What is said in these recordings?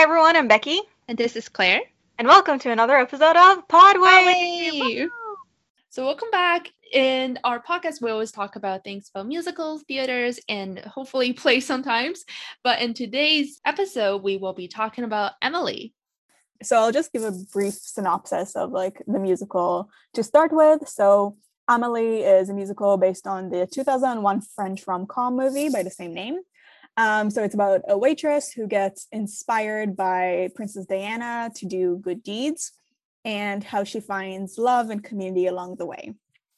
Hi everyone, I'm Becky, And this is Claire. and welcome to another episode of Podway. Podway! So, welcome back. In our podcast, we always talk about things about musicals, theaters, and hopefully plays sometimes. But in today's episode, we will be talking about Amelie. so I'll just give a brief synopsis of like the musical to start with. So Amelie is a musical based on the 2001 French rom-com movie by the same name. Um, so it's about a waitress who gets inspired by Princess Diana to do good deeds and how she finds love and community along the way.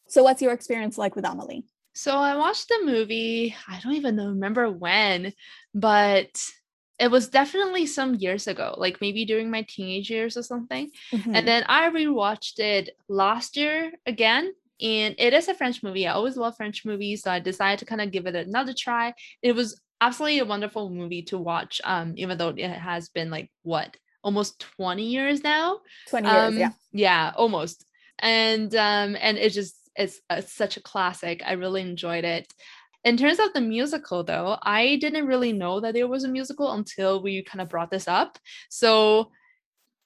So what's your experience like with Amelie? So, I watched the movie, I don't even remember when, but it was definitely some years ago, like maybe during my teenage years or something. Mhm. And then I rewatched it last year again. And it is a French movie. I always love French movies. So I decided to kind of give it another try. It was absolutely a wonderful movie to watch, um, even though it has been like what, almost 20 years now? 20 years, um, yeah. Yeah, almost. And um, and it just it's, it's such a classic. I really enjoyed it. In terms of the musical, though, I didn't really know that there was a musical until we kind of brought this up. So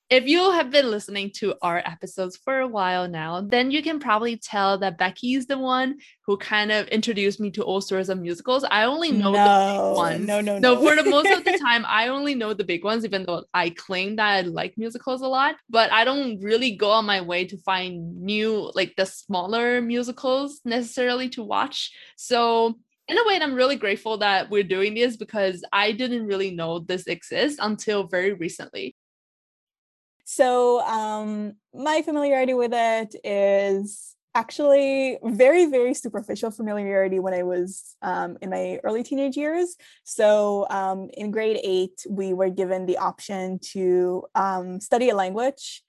if you have been listening to our episodes for a while now, then you can probably tell that Becky is the one who kind of introduced me to all sorts of musicals. I only know the no, big ones. no, no, No, no. for the most of the time, I only know the big ones, even though I claim that I like musicals a lot. But I don't really go on my way to find new, like the smaller musicals necessarily to watch. So in a way, I'm really grateful that we're doing this because I didn't really know this exists until very recently. So um, my familiarity with it is actually very, very superficial familiarity when I was um, in my early teenage years. So um, in grade eight, we were given the option to um, study a language.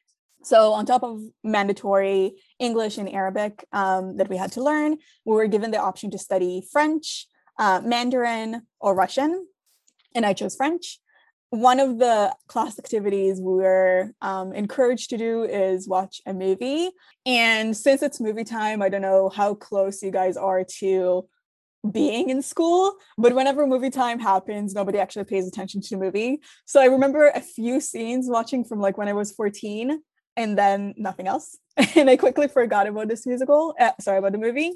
So on top of mandatory English and Arabic um, that we had to learn, we were given the option to study French, uh, Mandarin, or Russian, and I chose French one of the class activities we were um, encouraged to do is watch a movie. And since it's movie time, I don't know how close you guys are to being in school, but whenever movie time happens, nobody actually pays attention to the movie. So I remember a few scenes watching from like when I was 14 and then nothing else. and I quickly forgot about this musical, uh, sorry, about the movie.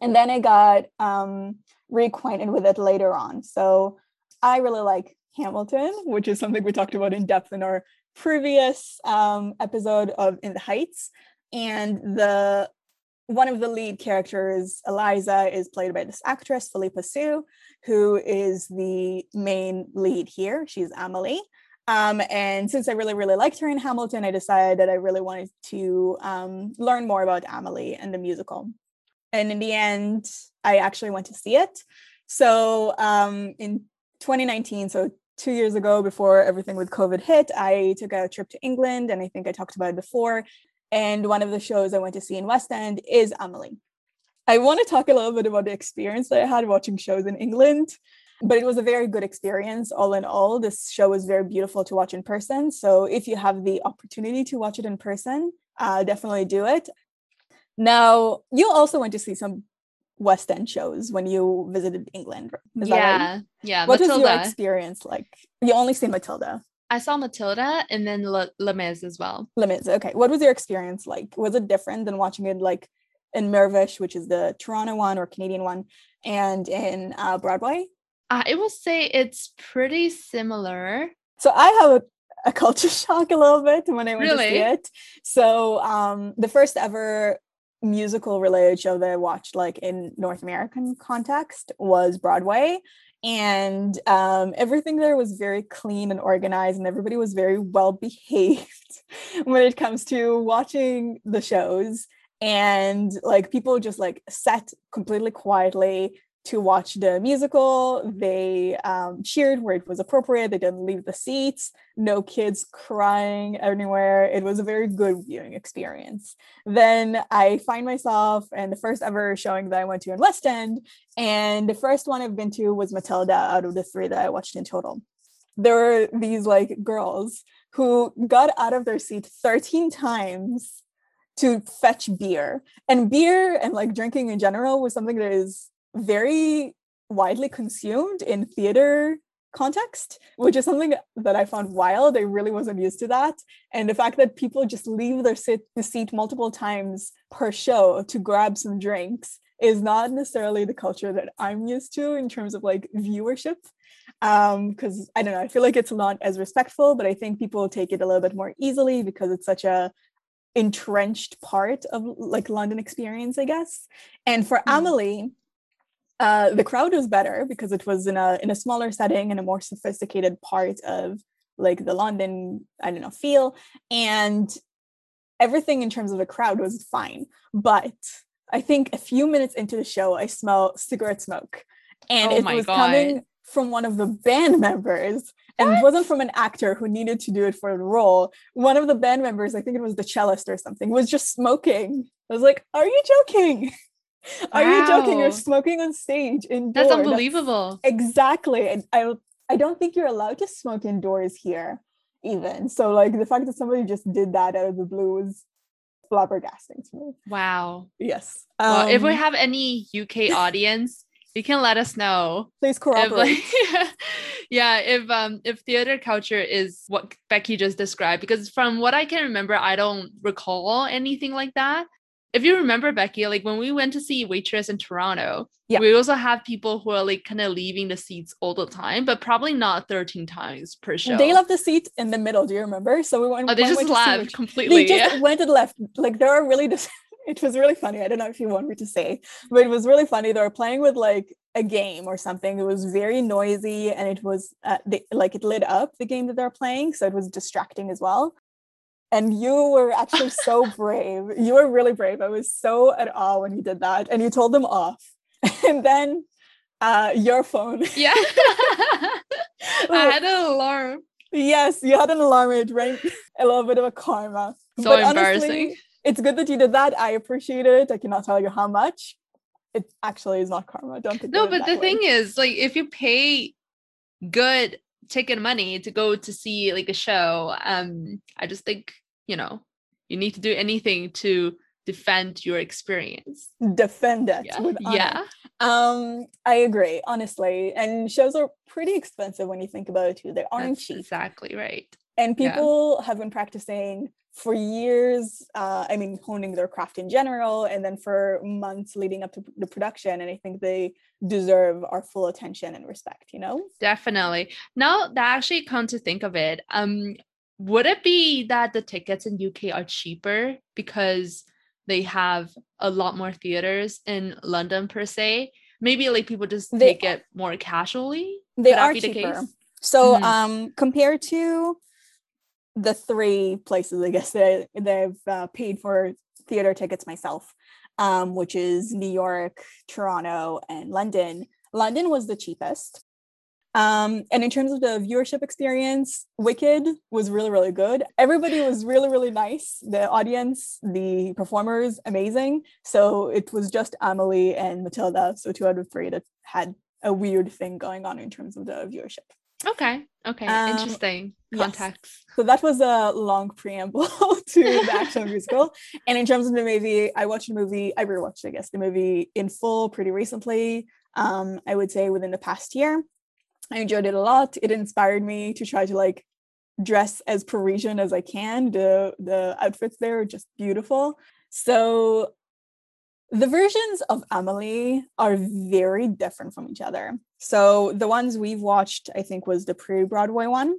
And then I got um, reacquainted with it later on. So I really like Hamilton, which is something we talked about in depth in our previous um, episode of In the Heights. And the one of the lead characters, Eliza, is played by this actress, Phillipa Soo, who is the main lead here. She's Amelie. Um, and since I really, really liked her in Hamilton, I decided that I really wanted to um, learn more about Amelie and the musical. And in the end, I actually went to see it. So um, in 2019, so two years ago before everything with COVID hit, I took a trip to England, and I think I talked about it before. And one of the shows I went to see in West End is Amelie. I want to talk a little bit about the experience that I had watching shows in England, but it was a very good experience all in all. This show was very beautiful to watch in person. So if you have the opportunity to watch it in person, uh, definitely do it. Now, you also went to see some West End shows when you visited England. Is that right? yeah, yeah. What was your experience like? You only see Matilda. I saw Matilda and then Le, Les Mis as well. Les Mis. Okay. What was your experience like? Was it different than watching it like in Mirvish, which is the Toronto one or Canadian one, and in uh, Broadway? I will say it's pretty similar. So I have a, a culture shock a little bit when I went to see it. So um, the first ever musical related show that I watched like in North American context was Broadway. And um, everything there was very clean and organized, and everybody was very well behaved when it comes to watching the shows. And like people just like sat completely quietly to watch the musical. They um, cheered where it was appropriate. They didn't leave the seats. No kids crying anywhere. It was a very good viewing experience. Then I find myself and the first ever showing that I went to in West End, and the first one I've been to was Matilda out of the three that I watched in total. There were these like girls who got out of their seat 13 times to fetch beer. And beer and like drinking in general was something that is very widely consumed in theater context, which is something that I found wild. I really wasn't used to that. And the fact that people just leave their sit the seat multiple times per show to grab some drinks is not necessarily the culture that I'm used to in terms of like viewership. Um, because I don't know, I feel like it's not as respectful, but I think people take it a little bit more easily because it's such a entrenched part of like London experience, I guess. And for mm. Amelie, uh, the crowd was better because it was in a in a smaller setting and a more sophisticated part of like the London, I don't know, feel. And everything in terms of the crowd was fine. But I think a few minutes into the show, I smell cigarette smoke. And oh it was God. coming from one of the band members and what? it wasn't from an actor who needed to do it for the role. One of the band members, I think it was the cellist or something, was just smoking. I was like, "Are you joking? Are wow. you joking? You're smoking on stage indoors. That's unbelievable." That's exactly. And I I don't think you're allowed to smoke indoors here even. So like the fact that somebody just did that out of the blue was flabbergasting to me. Wow. Yes. Well, um, if we um, have any UK audience, you can let us know. Please corroborate. If, like, yeah, if um if theater culture is what Becky just described, because from what I can remember, I don't recall anything like that. If you remember, Becky, like when we went to see Waitress in Toronto, yeah. we also have people who are like kind of leaving the seats all the time, but probably not 13 times per show. They left the seat in the middle. Do you remember? So we went. Oh, they went, just left completely. They just yeah. went and left. Like there are really just it was really funny. I don't know if you want me to say, but it was really funny. They were playing with like a game or something. It was very noisy and it was uh, they, like it lit up the game that they're playing, so it was distracting as well. And you were actually so brave. You were really brave. I was so at awe when you did that, and you told them off. and then uh, your phone. Yeah, I had an alarm. Yes, you had an alarm. It rang a little bit of a karma. So but embarrassing. Honestly, it's good that you did that. I appreciate it. I cannot tell you how much. It actually is not karma. Don't think No, but the way. thing is, like, if you pay good ticket money to go to see like a show, um, I just think you know you need to do anything to defend your experience. Defend it. Yeah. yeah. Um, I agree, honestly. And shows are pretty expensive when you think about it too. They aren't That's cheap. Exactly right. And people yeah. have been practicing for years, uh, I mean, honing their craft in general, and then for months leading up to the production. And I think they deserve our full attention and respect, you know? Definitely. Now that actually come to think of it, um, would it be that the tickets in UK are cheaper because they have a lot more theaters in London per se? Maybe like people just they, take it more casually. They are cheaper. So mm-hmm. um compared to the three places I guess that they've uh, paid for theater tickets myself, um, which is New York, Toronto, and London. London was the cheapest. Um, and in terms of the viewership experience, Wicked was really, really good. Everybody was really, really nice. The audience, the performers, amazing. So it was just Amelie and Matilda, so two out of three that had a weird thing going on in terms of the viewership. Okay. Okay. Um, Interesting context. Yes. So that was a long preamble to the actual musical. And in terms of the movie, I watched the movie, I rewatched, I guess, the movie in full pretty recently. Um, I would say within the past year. I enjoyed it a lot. It inspired me to try to like dress as Parisian as I can. The the outfits there are just beautiful. So the versions of Amelie are very different from each other. So the ones we've watched, I think, was the pre-Broadway one.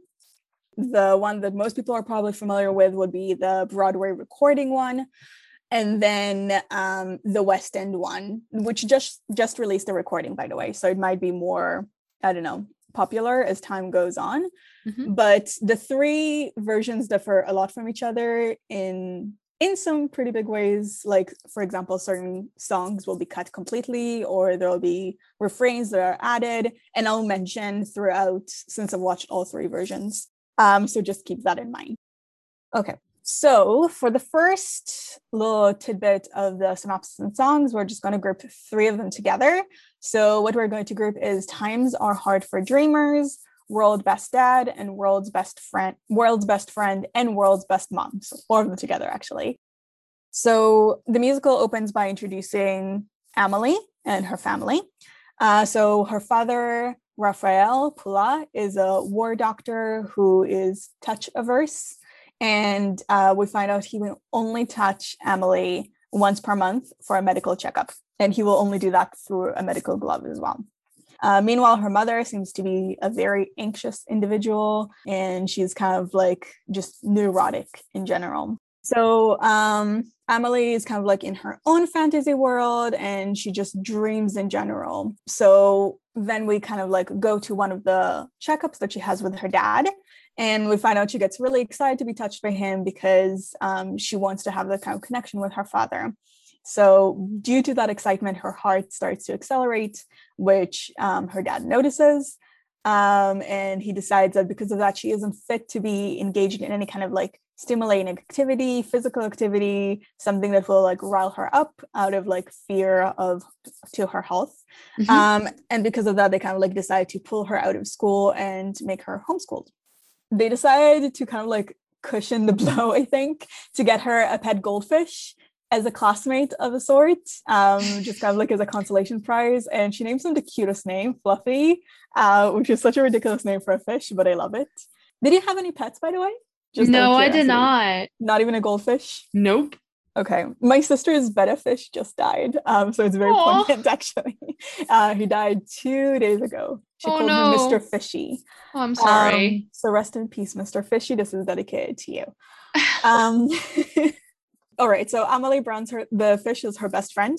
The one that most people are probably familiar with would be the Broadway recording one, and then um, the West End one, which just just released a recording, by the way. So it might be more, I don't know, popular as time goes on. Mm-hmm. But the three versions differ a lot from each other in in some pretty big ways like for example certain songs will be cut completely or there will be refrains that are added and i'll mention throughout since i've watched all three versions. Um, so just keep that in mind. Okay so for the first little tidbit of the synopsis and songs we're just going to group three of them together. So what we're going to group is times are hard for dreamers world best dad and world's best friend world's best friend and world's best mom so four of them together actually so the musical opens by introducing Amelie and her family. Uh, so her father Raphael Poulain is a war doctor who is touch averse. And uh, we find out he will only touch Amelie once per month for a medical checkup. And he will only do that through a medical glove as well. Uh, meanwhile, her mother seems to be a very anxious individual and she's kind of like just neurotic in general. So um, Amelie is kind of like in her own fantasy world and she just dreams in general. So then we kind of like go to one of the checkups that she has with her dad. And we find out she gets really excited to be touched by him because um, she wants to have the kind of connection with her father. So, due to that excitement, her heart starts to accelerate, which um, her dad notices. Um, and he decides that because of that, she isn't fit to be engaged in any kind of like stimulating activity, physical activity, something that will like rile her up out of like fear of to her health. Mm-hmm. Um, and because of that, they kind of like decide to pull her out of school and make her homeschooled. They decide to kind of like cushion the blow, I think, to get her a pet goldfish as a classmate of a sort, um, just kind of like as a consolation prize. And she names him the cutest name, Fluffy, uh, which is such a ridiculous name for a fish, but I love it. Did you have any pets, by the way? Just no, I did not. Not even a goldfish? Nope. Okay. My sister's betta fish just died. Um, so it's very Aww. poignant actually. Uh, he died two days ago. She oh, called no. him Mr. Fishy. Oh, I'm sorry. Um, so rest in peace, Mr. Fishy. This is dedicated to you. um all right, so Amelie Brown's her the fish is her best friend.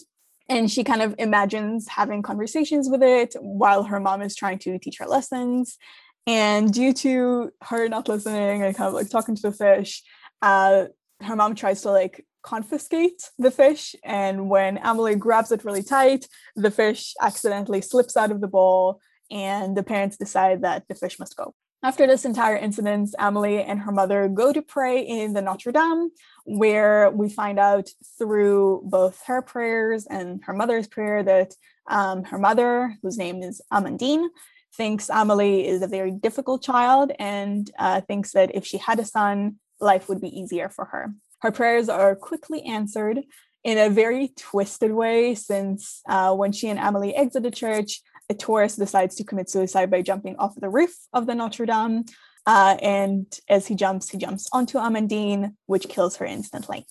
And she kind of imagines having conversations with it while her mom is trying to teach her lessons. And due to her not listening and kind of like talking to the fish, uh, her mom tries to like confiscate the fish. And when Amelie grabs it really tight, the fish accidentally slips out of the bowl, and the parents decide that the fish must go. After this entire incident, Amelie and her mother go to pray in the Notre Dame, where we find out through both her prayers and her mother's prayer that um, her mother, whose name is Amandine, thinks Amelie is a very difficult child and uh, thinks that if she had a son, life would be easier for her. Her prayers are quickly answered in a very twisted way, since uh, when she and Amelie exit the church, a tourist decides to commit suicide by jumping off the roof of the Notre Dame. Uh, and as he jumps, he jumps onto Amandine, which kills her instantly.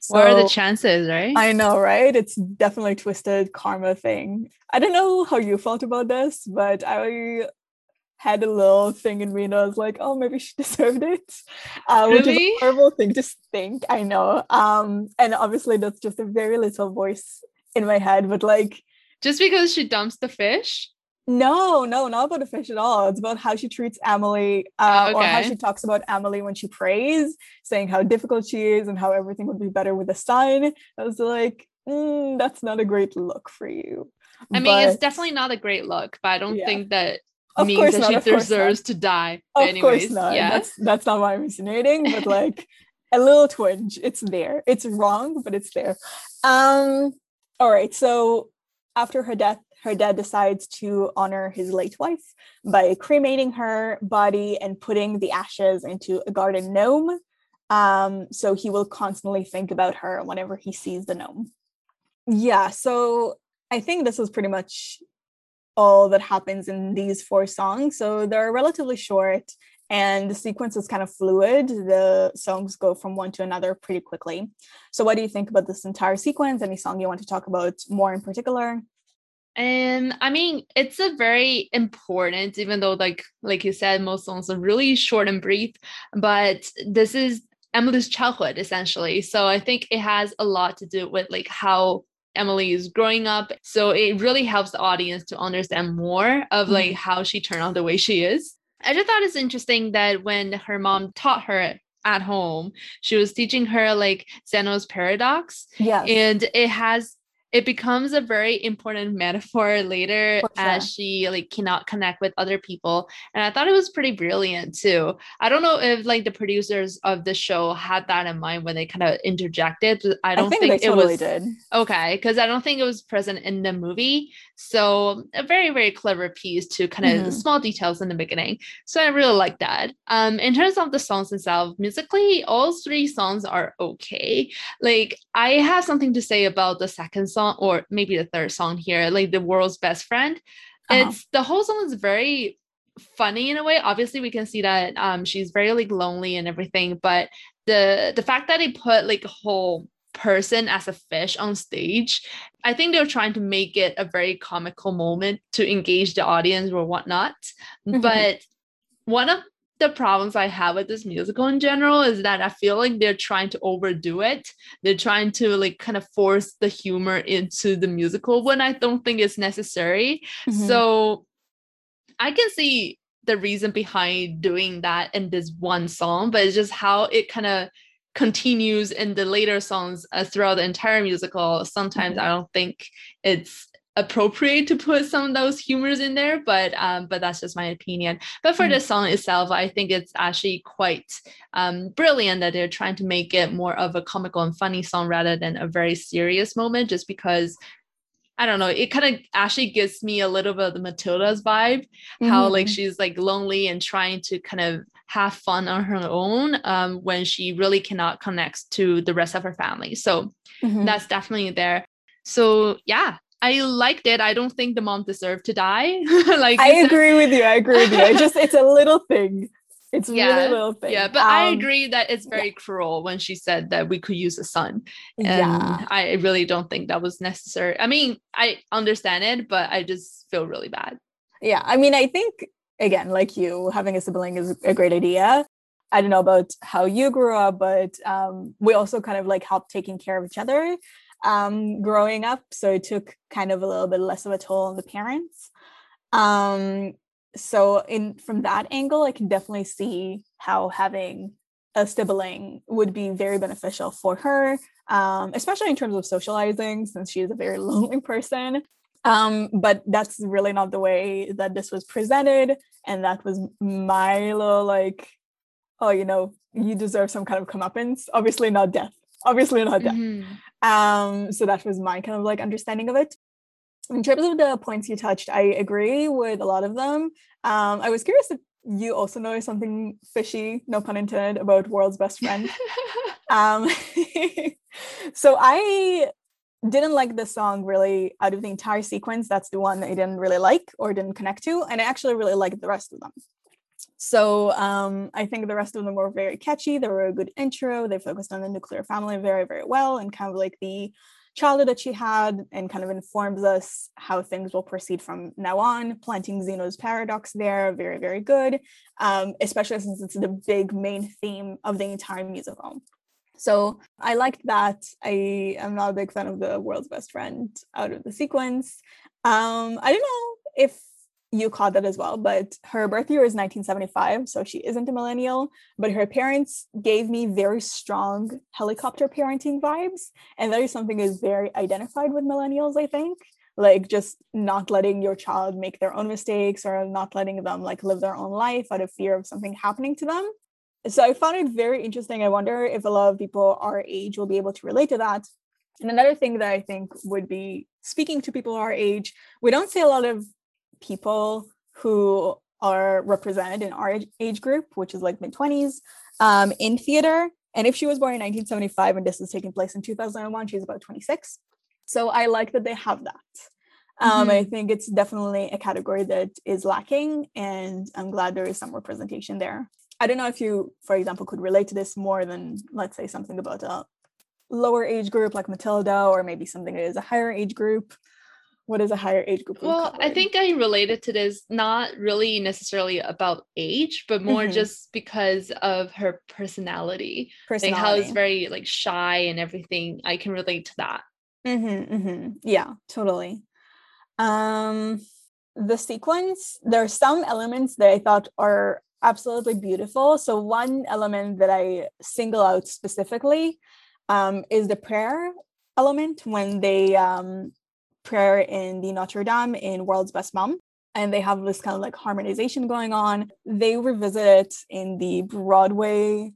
So, what are the chances, right? I know, right? It's definitely a twisted karma thing. I don't know how you felt about this, but I had a little thing in me and I was like, oh, maybe she deserved it. Uh, really? Which is a horrible thing to think, I know. Um, and obviously that's just a very little voice in my head, but like just because she dumps the fish? No, no, not about the fish at all. It's about how she treats Amelie, uh, okay. or how she talks about Amelie when she prays, saying how difficult she is and how everything would be better with a sign. I was like, mm, that's not a great look for you. I mean, it's definitely not a great look, but I don't yeah. think that of means that not, she deserves to die. Of Anyways, course not. Yeah. That's that's not why I'm insinuating, but like a little twinge. It's there. It's wrong, but it's there. Um. All right. So after her death, her dad decides to honor his late wife by cremating her body and putting the ashes into a garden gnome. Um, so he will constantly think about her whenever he sees the gnome. Yeah, so I think this is pretty much all that happens in these four songs. So they're relatively short and the sequence is kind of fluid. The songs go from one to another pretty quickly. So, what do you think about this entire sequence? Any song you want to talk about more in particular? And I mean, it's a very important, even though like like you said, most songs are really short and brief, but this is Amelie's childhood essentially. So I think it has a lot to do with like how Amelie is growing up. So it really helps the audience to understand more of like mm-hmm. how she turned out the way she is. I just thought it's interesting that when her mom taught her at home, she was teaching her like Zeno's paradox. Yeah. And it has it becomes a very important metaphor later sure. as she like cannot connect with other people and i thought it was pretty brilliant too i don't know if like the producers of the show had that in mind when they kind of interjected i don't I think, think it totally was did. okay because i don't think it was present in the movie so a very very clever piece to kind of mm-hmm. small details in the beginning so i really like that um in terms of the songs themselves musically all three songs are okay like i have something to say about the second song song or maybe the third song here like the world's best friend Uh-huh. it's the whole song is very funny in a way obviously we can see that um she's very like lonely and everything but the the fact that they put like a whole person as a fish on stage i think they're trying to make it a very comical moment to engage the audience or whatnot Mhm. but one of the problems i have with this musical in general is that i feel like they're trying to overdo it they're trying to like kind of force the humor into the musical when i don't think it's necessary Mhm. so I can see the reason behind doing that in this one song, but it's just how it kind of continues in the later songs uh, throughout the entire musical. Sometimes Mhm. I don't think it's appropriate to put some of those humors in there, but um, but that's just my opinion. But for Mhm. the song itself, I think it's actually quite um, brilliant that they're trying to make it more of a comical and funny song rather than a very serious moment, just because I don't know, it kind of actually gives me a little bit of the Matilda's vibe, how like Mhm. she's like lonely and trying to kind of have fun on her own um, when she really cannot connect to the rest of her family. So Mhm. that's definitely there. So yeah, I liked it. I don't think the mom deserved to die. like I agree with you. I agree with you. I just it's a little thing. It's really Yeah, a little thing. Yeah, but I Um, agree that it's very cruel when she said that we could use a son. And Yeah. I really don't think that was necessary. I mean, I understand it, but I just feel really bad. Yeah. I mean, I think again, like you, having a sibling is a great idea. I don't know about how you grew up, but um, we also kind of like helped taking care of each other um, growing up. So it took kind of a little bit less of a toll on the parents. Um, so in from that angle, I can definitely see how having a sibling would be very beneficial for her, um, especially in terms of socializing, since she's a very lonely person. Um, but that's really not the way that this was presented, and that was my little like, oh, you know, you deserve some kind of comeuppance. Obviously, not death. Obviously, not death. Mhm. Um, so that was my kind of like understanding of it. In terms of the points you touched, I agree with a lot of them. Um, I was curious if you also noticed something fishy, no pun intended, about World's Best Friend. um, so I didn't like the song really out of the entire sequence. That's the one I didn't really like or didn't connect to, and I actually really liked the rest of them. So um, I think the rest of them were very catchy. They were a good intro. They focused on the nuclear family very, very well, and kind of like the childhood that she had, and kind of informs us how things will proceed from now on. Planting Zeno's paradox there, very, very good. Um, especially since it's the big main theme of the entire musical. So I liked that. I am not a big fan of the world's best friend out of the sequence. Um, I don't know if you caught that as well, but her birth year is 1975, so she isn't a millennial. But her parents gave me very strong helicopter parenting vibes, and that is something is very identified with millennials. I think, like just not letting your child make their own mistakes or not letting them like live their own life out of fear of something happening to them. So I found it very interesting. I wonder if a lot of people our age will be able to relate to that. And another thing that I think would be speaking to people our age, we don't see a lot of people who are represented in our age- group, which is like mid 20s, um, in theater. And if she was born in 1975 and this is taking place in 2001, she's about 26. So I like that they have that. Um, I think it's definitely a category that is lacking, and I'm glad there is some representation there. I don't know if you, for example, could relate to this more than, let's say, something about a lower age group like Matilda, or maybe something that is a higher age group. What is a higher age group? Well, I think I related to this not really necessarily about age, but more Mhm. just because of her personality. Like personality. how it's very like shy and everything. I can relate to that. Mm-hmm, mm-hmm. Yeah, totally. Um, the sequence, there are some elements that I thought are absolutely beautiful. So one element that I single out specifically um, is the prayer element when they um, prayer in the Notre Dame in World's Best Mom. And they have this kind of like harmonization going on. They revisit it in the Broadway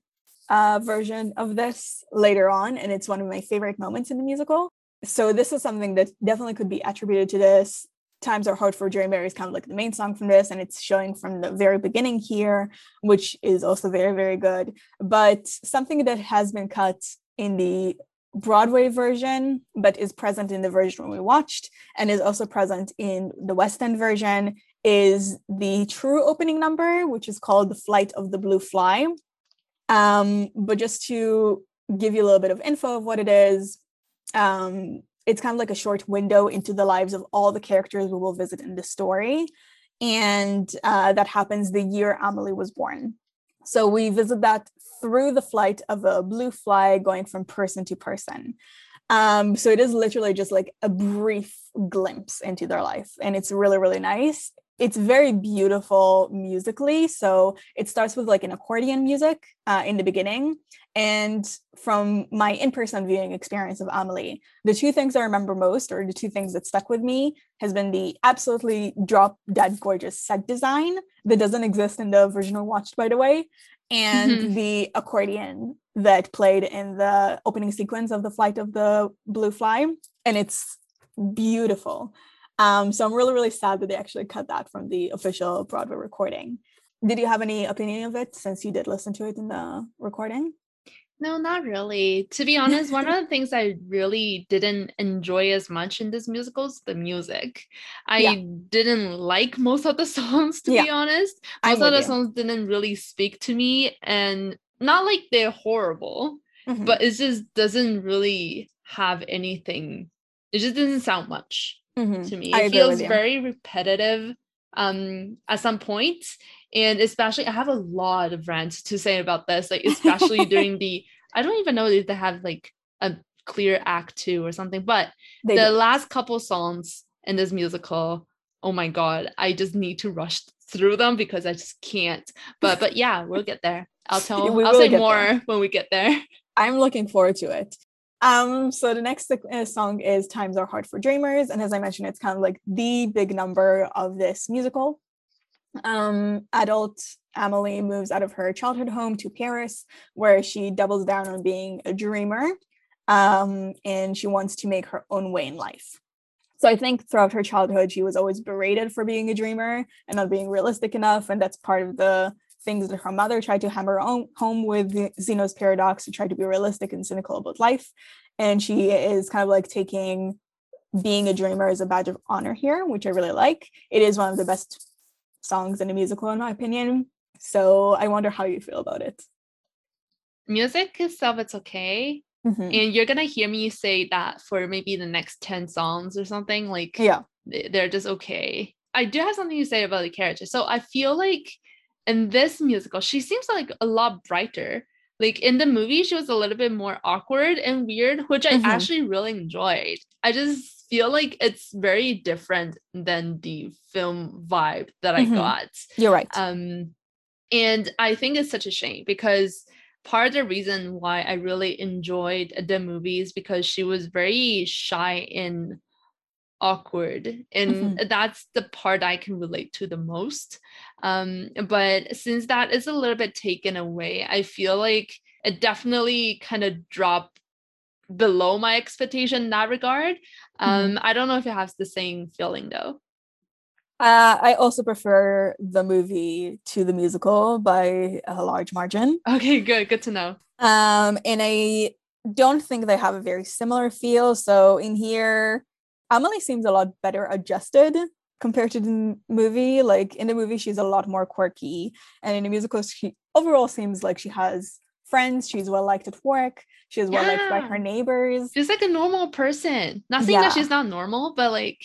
uh, version of this later on, and it's one of my favorite moments in the musical so this is something that definitely could be attributed to this times are hard for jerry mary is kind of like the main song from this and it's showing from the very beginning here which is also very very good but something that has been cut in the Broadway version, but is present in the version we watched and is also present in the West End version, is the true opening number, which is called The Flight of the Blue Fly. Um, but just to give you a little bit of info of what it is, um, it's kind of like a short window into the lives of all the characters we will visit in the story. And uh, that happens the year Amelie was born. So we visit that through the flight of a blue fly going from person to person. Um, so it is literally just like a brief glimpse into their life, and it's really, really nice. It's very beautiful musically. So it starts with like an accordion music uh, in the beginning. And from my in person viewing experience of Amelie, the two things I remember most, or the two things that stuck with me, has been the absolutely drop dead gorgeous set design that doesn't exist in the version we watched, by the way, and mm-hmm. the accordion that played in the opening sequence of the flight of the blue fly and it's beautiful um, so i'm really really sad that they actually cut that from the official broadway recording did you have any opinion of it since you did listen to it in the recording no, not really. To be honest, one of the things I really didn't enjoy as much in this musical is the music. I yeah. didn't like most of the songs, to yeah. be honest. Most of the you. songs didn't really speak to me, and not like they're horrible, mm-hmm. but it just doesn't really have anything. It just doesn't sound much mm-hmm. to me. It feels very repetitive um at some point and especially i have a lot of rants to say about this like especially during the i don't even know if they have like a clear act two or something but they the do. last couple songs in this musical oh my god i just need to rush through them because i just can't but but yeah we'll get there i'll tell i'll say more there. when we get there i'm looking forward to it um, so the next uh, song is Times Are Hard for Dreamers. And as I mentioned, it's kind of like the big number of this musical. Um, adult Amelie moves out of her childhood home to Paris, where she doubles down on being a dreamer. Um, and she wants to make her own way in life. So I think throughout her childhood, she was always berated for being a dreamer and not being realistic enough. And that's part of the things that her mother tried to hammer home with Zeno's paradox to try to be realistic and cynical about life. And she is kind of like taking being a dreamer as a badge of honor here, which I really like. It is one of the best songs in a musical, in my opinion. So I wonder how you feel about it. Music itself, it's okay. Mm-hmm. And you're gonna hear me say that for maybe the next 10 songs or something. Like, yeah, they're just okay. I do have something to say about the character. So I feel like in this musical, she seems like a lot brighter. Like in the movie, she was a little bit more awkward and weird, which I mm-hmm. actually really enjoyed. I just feel like it's very different than the film vibe that I mm-hmm. got. You're right. Um, and I think it's such a shame because part of the reason why I really enjoyed the movies because she was very shy and awkward and mm-hmm. that's the part i can relate to the most um but since that is a little bit taken away i feel like it definitely kind of dropped below my expectation in that regard um mm-hmm. i don't know if it has the same feeling though uh, I also prefer the movie to the musical by a large margin. Okay, good. Good to know. Um, and I don't think they have a very similar feel. So in here, Amelie seems a lot better adjusted compared to the movie. Like in the movie, she's a lot more quirky, and in the musical, she overall seems like she has friends. She's well liked at work. She's well liked by her neighbors. She's like a normal person. Not saying yeah. that she's not normal, but like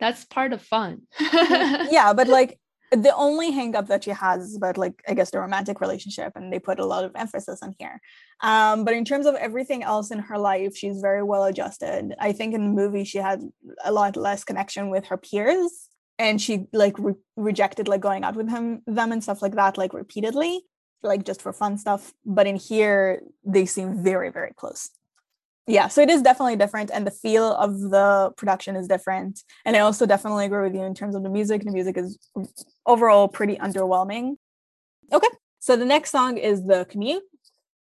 that's part of fun. yeah, but like the only hangup that she has is about like i guess the romantic relationship and they put a lot of emphasis on here. Um, but in terms of everything else in her life she's very well adjusted. I think in the movie she had a lot less connection with her peers and she like re- rejected like going out with him them and stuff like that like repeatedly like just for fun stuff. But in here they seem very very close yeah so it is definitely different and the feel of the production is different and i also definitely agree with you in terms of the music. The music is overall pretty underwhelming. Okay so the next song is the commute.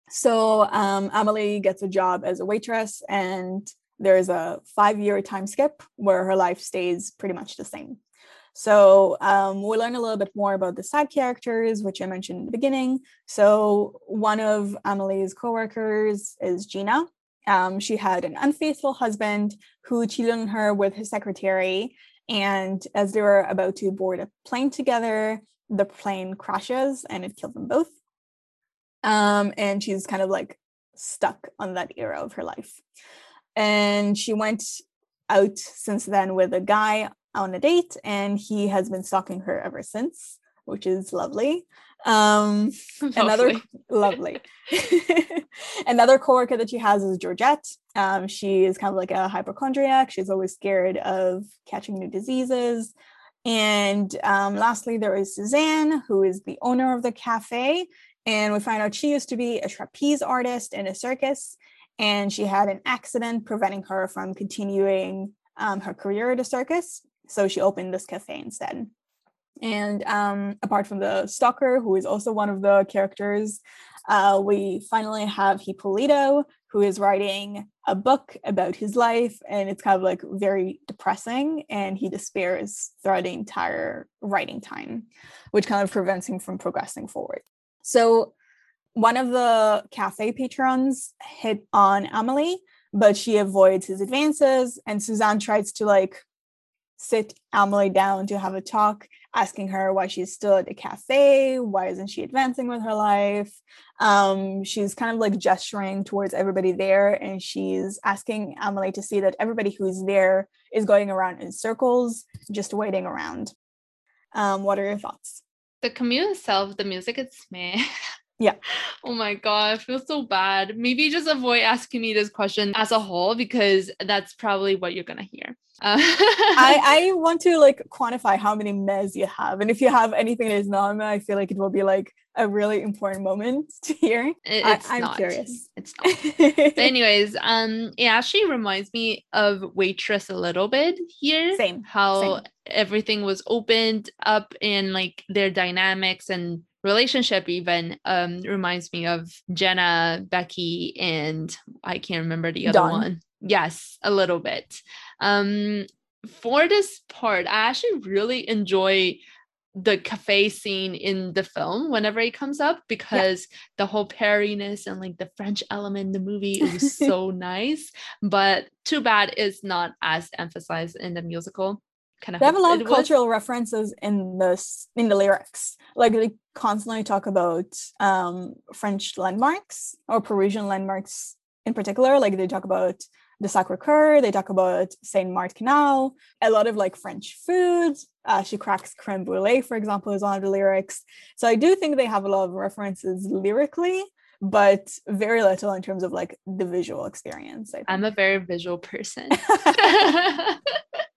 So um, amelie gets a job as a waitress and there's a five year time skip where her life stays pretty much the same. So um, we learn a little bit more about the side characters, which I mentioned in the beginning. So one of Amelie's coworkers is Gina, Um, she had an unfaithful husband who cheated on her with his secretary. And as they were about to board a plane together, the plane crashes and it killed them both. Um, and she's kind of like stuck on that era of her life. And she went out since then with a guy on a date, and he has been stalking her ever since, which is lovely. Um, another lovely. another coworker that she has is Georgette. Um, she is kind of like a hypochondriac. She's always scared of catching new diseases. And um, lastly, there is Suzanne, who is the owner of the cafe. And we find out she used to be a trapeze artist in a circus, and she had an accident preventing her from continuing um, her career at a circus. So she opened this cafe instead. And um, apart from the stalker, who is also one of the characters, uh, we finally have Hipolito, who is writing a book about his life, and it's kind of like very depressing, and he despairs throughout the entire writing time, which kind of prevents him from progressing forward. So, one of the cafe patrons hit on Amelie, but she avoids his advances, and Suzanne tries to like sit Amelie down to have a talk, asking her why she's still at the cafe, why isn't she advancing with her life. Um, she's kind of like gesturing towards everybody there, and she's asking Amelie to see that everybody who's there is going around in circles, just waiting around. Um, what are your thoughts? The commute itself, the music, it's meh. Yeah. Oh my god, I feel so bad. Maybe just avoid asking me this question as a whole because that's probably what you're gonna hear. Uh- I, I want to like quantify how many mes you have, and if you have anything that is not I feel like it will be like a really important moment to hear. It's I, am not. curious. It's not. but anyways, um, it actually reminds me of Waitress a little bit here. Same. How same. everything was opened up in like their dynamics and relationship even um reminds me of Jenna, Becky, and I can't remember the other Dawn. one. Yes, a little bit. Um for this part, I actually really enjoy the cafe scene in the film whenever it comes up because the whole pairiness and like the French element in the movie is so nice. But too bad it's not as emphasized in the musical. Kind of They have a lot of was. cultural references in this in the lyrics. Like they constantly talk about um, French landmarks or Parisian landmarks in particular. Like they talk about the Sacre Coeur, they talk about Saint Martin Canal, a lot of like French food. Uh, she cracks creme brulee, for example, is one of the lyrics. So I do think they have a lot of references lyrically, but very little in terms of like the visual experience. I'm a very visual person.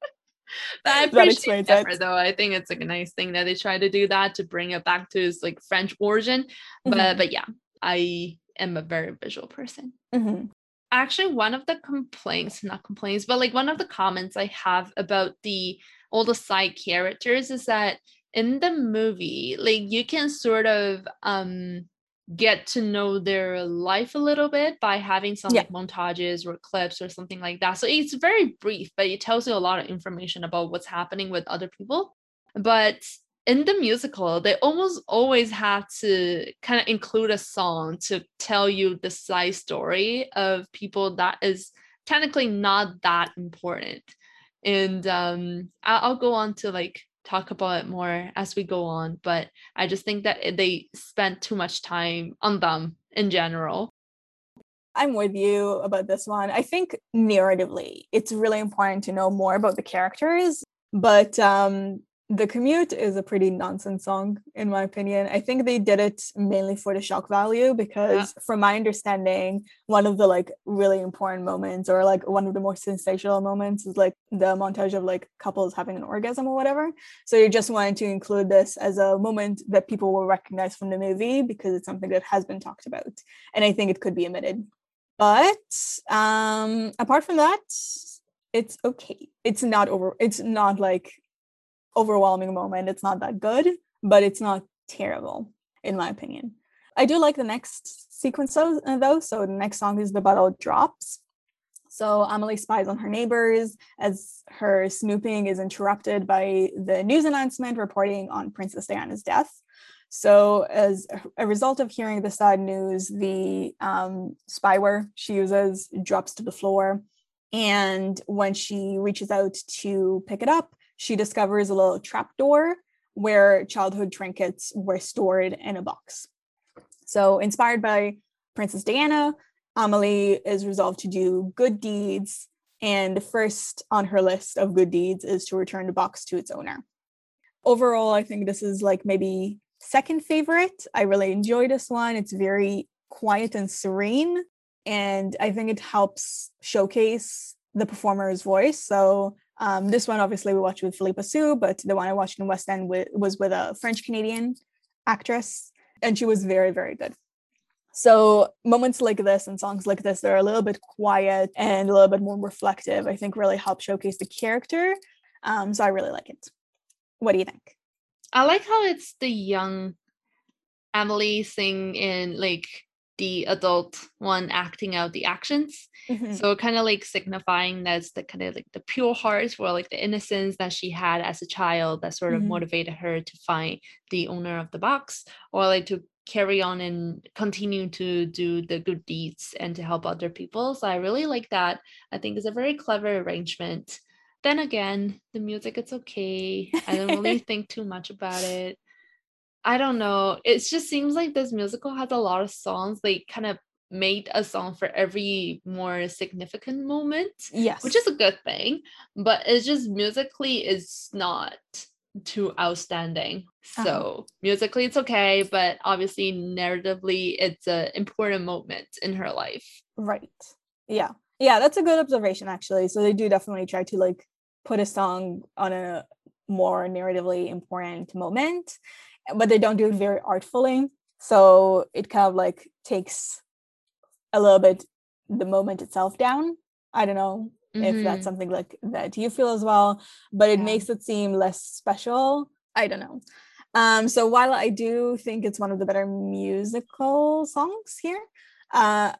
but I That appreciate it. effort, though. I think it's like a nice thing that they try to do that to bring it back to its like French origin. But Mhm. but yeah, I am a very visual person. Mhm. Actually, one of the complaints, not complaints, but like one of the comments I have about the all the side characters is that in the movie, like you can sort of um get to know their life a little bit by having some Yeah. like montages or clips or something like that. So it's very brief, but it tells you a lot of information about what's happening with other people. But in the musical, they almost always have to kind of include a song to tell you the side story of people that is technically not that important. And um, I'll go on to like talk about it more as we go on, but I just think that they spent too much time on them in general. I'm with you about this one. I think narratively, it's really important to know more about the characters, but um, the commute is a pretty nonsense song, in my opinion. I think they did it mainly for the shock value because, from my understanding, one of the like really important moments or like one of the more sensational moments is like the montage of like couples having an orgasm or whatever. So you just wanted to include this as a moment that people will recognize from the movie because it's something that has been talked about. And I think it could be omitted. But um apart from that, it's okay. It's not over it's not like overwhelming moment. It's not that good, but it's not terrible in my opinion. I do like the next sequence though. So the next song is The Bottle Drops. So Amelie spies on her neighbors as her snooping is interrupted by the news announcement reporting on Princess Diana's death. So, as a result of hearing the sad news, the um, spyware she uses drops to the floor. And when she reaches out to pick it up, she discovers a little trapdoor where childhood trinkets were stored in a box. So, inspired by Princess Diana, Amelie is resolved to do good deeds. And the first on her list of good deeds is to return the box to its owner. Overall, I think this is like maybe second favorite. I really enjoy this one. It's very quiet and serene. And I think it helps showcase the performer's voice. So um, this one, obviously, we watched with Phillipa Soo, but the one I watched in West End with, was with a French Canadian actress, and she was very, very good. So moments like this and songs like this, they're a little bit quiet and a little bit more reflective. I think really help showcase the character. Um, so I really like it. What do you think? I like how it's the young Emily sing in like the adult one acting out the actions. Mm-hmm. So kind of like signifying that's the kind of like the pure heart or like the innocence that she had as a child that sort of mm-hmm. motivated her to find the owner of the box or like to carry on and continue to do the good deeds and to help other people. So I really like that. I think it's a very clever arrangement. Then again, the music it's okay. I don't really think too much about it. I don't know. It just seems like this musical has a lot of songs. They kind of made a song for every more significant moment. Yes. Which is a good thing. But it's just musically is not too outstanding. Uh-huh. So musically it's okay, but obviously narratively it's an important moment in her life. Right. Yeah. Yeah, that's a good observation actually. So they do definitely try to like put a song on a more narratively important moment but they don't do it very artfully. So it kind of like takes a little bit the moment itself down. I don't know mm-hmm. if that's mm-hmm. something like that you feel as well, but it yeah. makes it seem less special. I don't know. Um, so while I do think it's one of the better musical songs here, uh,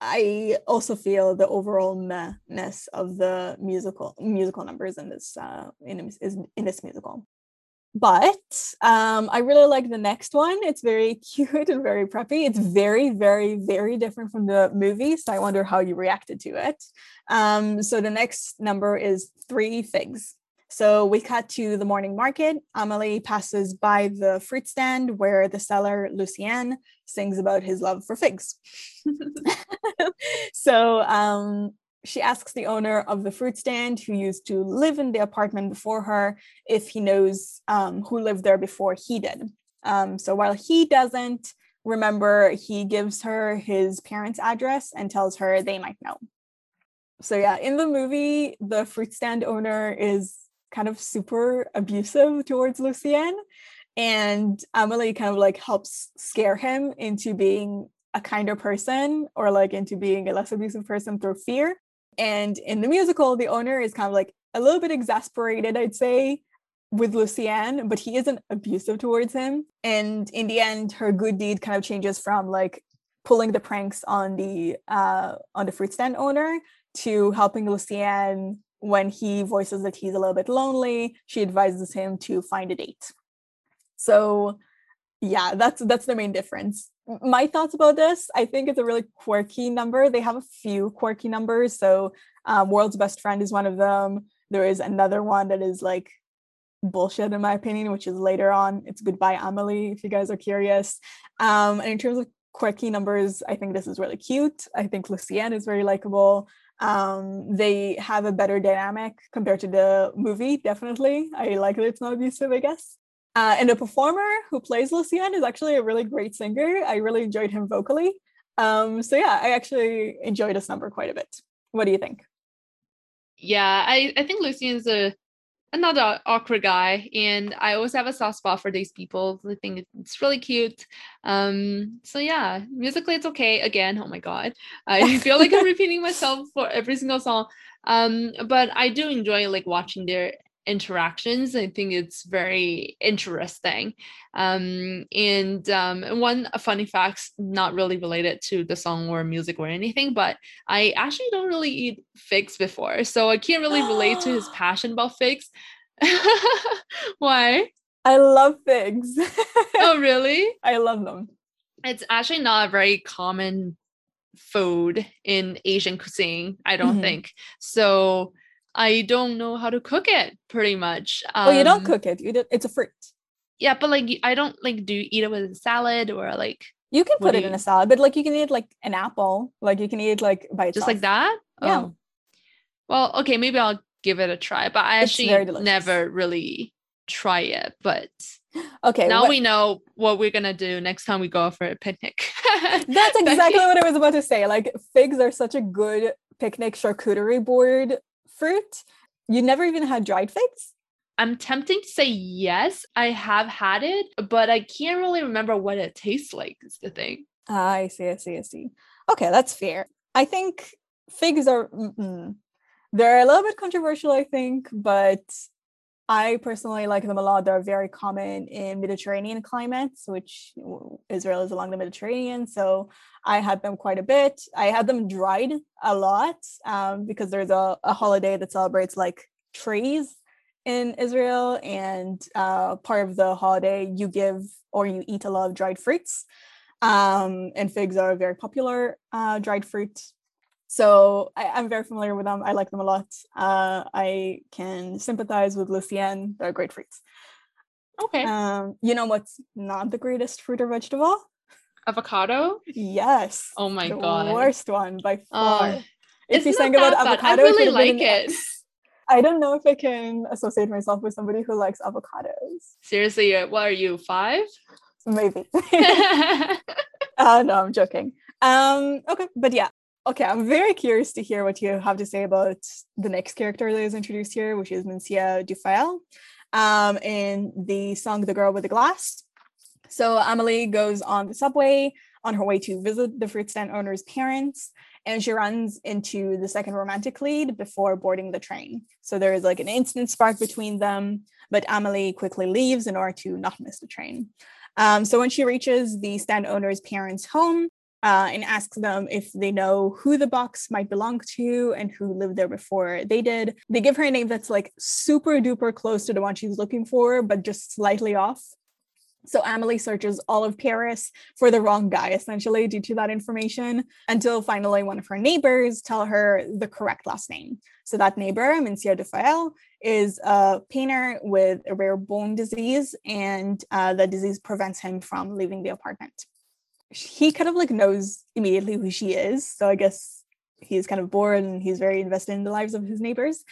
I also feel the overall mehness of the musical musical numbers in this uh, in, in this musical but um, I really like the next one. It's very cute and very preppy. It's very, very, very different from the movie. So I wonder how you reacted to it. Um, so the next number is three figs. So we cut to the morning market. Amelie passes by the fruit stand where the seller, Lucien, sings about his love for figs. so um, she asks the owner of the fruit stand who used to live in the apartment before her if he knows um, who lived there before he did. Um, so while he doesn't remember, he gives her his parents' address and tells her they might know. So, yeah, in the movie, the fruit stand owner is kind of super abusive towards Lucien. And Amelie kind of like helps scare him into being a kinder person or like into being a less abusive person through fear. And in the musical, the owner is kind of like a little bit exasperated, I'd say, with Lucien, but he isn't abusive towards him. And in the end, her good deed kind of changes from like pulling the pranks on the uh, on the fruit stand owner to helping Lucien when he voices that he's a little bit lonely. She advises him to find a date. So yeah, that's that's the main difference my thoughts about this i think it's a really quirky number. They have a few quirky numbers. So um, world's best friend is one of them. There is another one that is like bullshit in my opinion which is later on. It's goodbye amelie if you guys are curious. Um, and in terms of quirky numbers i think this is really cute. I think lucien is very likable. Um, they have a better dynamic compared to the movie definitely. I like that it's not abusive i guess uh, and the performer who plays Lucien is actually a really great singer. I really enjoyed him vocally. Um, so yeah, I actually enjoyed this number quite a bit. What do you think? Yeah, I, I think Lucien's a another awkward guy, and I always have a soft spot for these people. I think it's really cute. Um, so yeah, musically it's okay. Again, oh my god, I feel like I'm repeating myself for every single song. Um, but I do enjoy like watching their interactions. I think it's very interesting. Um, and um, one funny fact, not really related to the song or music or anything, but I actually don't really eat figs before, so I can't really relate to his passion about figs. Why? I love figs. oh, really? I love them. It's actually not a very common food in Asian cuisine, I don't Mhm. think. So I don't know how to cook it pretty much. oh, you don't Um, cook it. You do, it's a fruit. Yeah, but like I don't like do you eat it with a salad or like You can put it in a salad, but like you can eat like an apple. Like you can eat like by just like that? Yeah. Oh. Well, okay, maybe I'll give it a try, but I It's actually never really try it. But Okay. now what- we know what we're gonna do next time we go for a picnic. That's exactly what I was about to say. Like figs are such a good picnic charcuterie board fruit. You never even had dried figs? I'm tempting to say yes, I have had it, but I can't really remember what it tastes like. Is the thing. Ah, I see, I see, I see. Okay, that's fair. I think figs are mm-mm. they're a little bit controversial, I think, but I personally like them a lot. They're very common in Mediterranean climates, which Israel is along the Mediterranean. So I had them quite a bit. I had them dried a lot um, because there's a, a holiday that celebrates like trees in Israel, and uh, part of the holiday you give or you eat a lot of dried fruits um, and figs are a very popular uh, dried fruit. So I, I'm very familiar with them. I like them a lot. Uh, I can sympathize with Lucien. They're great fruits. Okay. Um, you know what's not the greatest fruit or vegetable? Avocado. Yes. Oh my the god. worst one by far. if it's you sang about bad. avocado, I really like it. I don't know if I can associate myself with somebody who likes avocados. Seriously, uh, what are you five? Maybe. uh, no, I'm joking. Um, okay, but yeah. Okay, I'm very curious to hear what you have to say about the next character that is introduced here, which is Monsieur Dufayel, um, in the song The Girl with the Glass. So Amelie goes on the subway on her way to visit the fruit stand owner's parents, and she runs into the second romantic lead before boarding the train. So there is like an instant spark between them, but Amelie quickly leaves in order to not miss the train. Um, so when she reaches the stand owner's parents' home uh, and asks them if they know who the box might belong to and who lived there before they did, they give her a name that's like super duper close to the one she's looking for, but just slightly off. So Amelie searches all of Paris for the wrong guy, essentially, due to that information, until finally one of her neighbors tell her the correct last name. So that neighbor, Monsieur Dufayel, is a painter with a rare bone disease, and uh, the disease prevents him from leaving the apartment. He kind of like knows immediately who she is, so I guess he's kind of bored and he's very invested in the lives of his neighbors.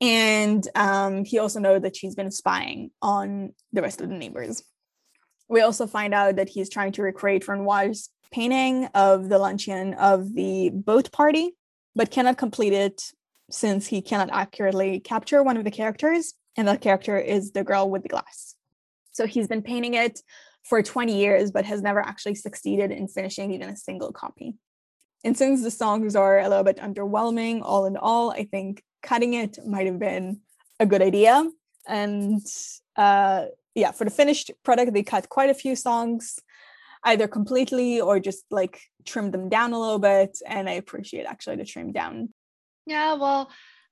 And um, he also knows that she's been spying on the rest of the neighbors. We also find out that he's trying to recreate Renoir's painting of the luncheon of the boat party, but cannot complete it since he cannot accurately capture one of the characters, and that character is the girl with the glass. So he's been painting it for 20 years, but has never actually succeeded in finishing even a single copy. And since the songs are a little bit underwhelming, all in all, I think cutting it might have been a good idea. And uh, yeah, for the finished product, they cut quite a few songs, either completely or just like trimmed them down a little bit. And I appreciate actually the trim down. Yeah, well,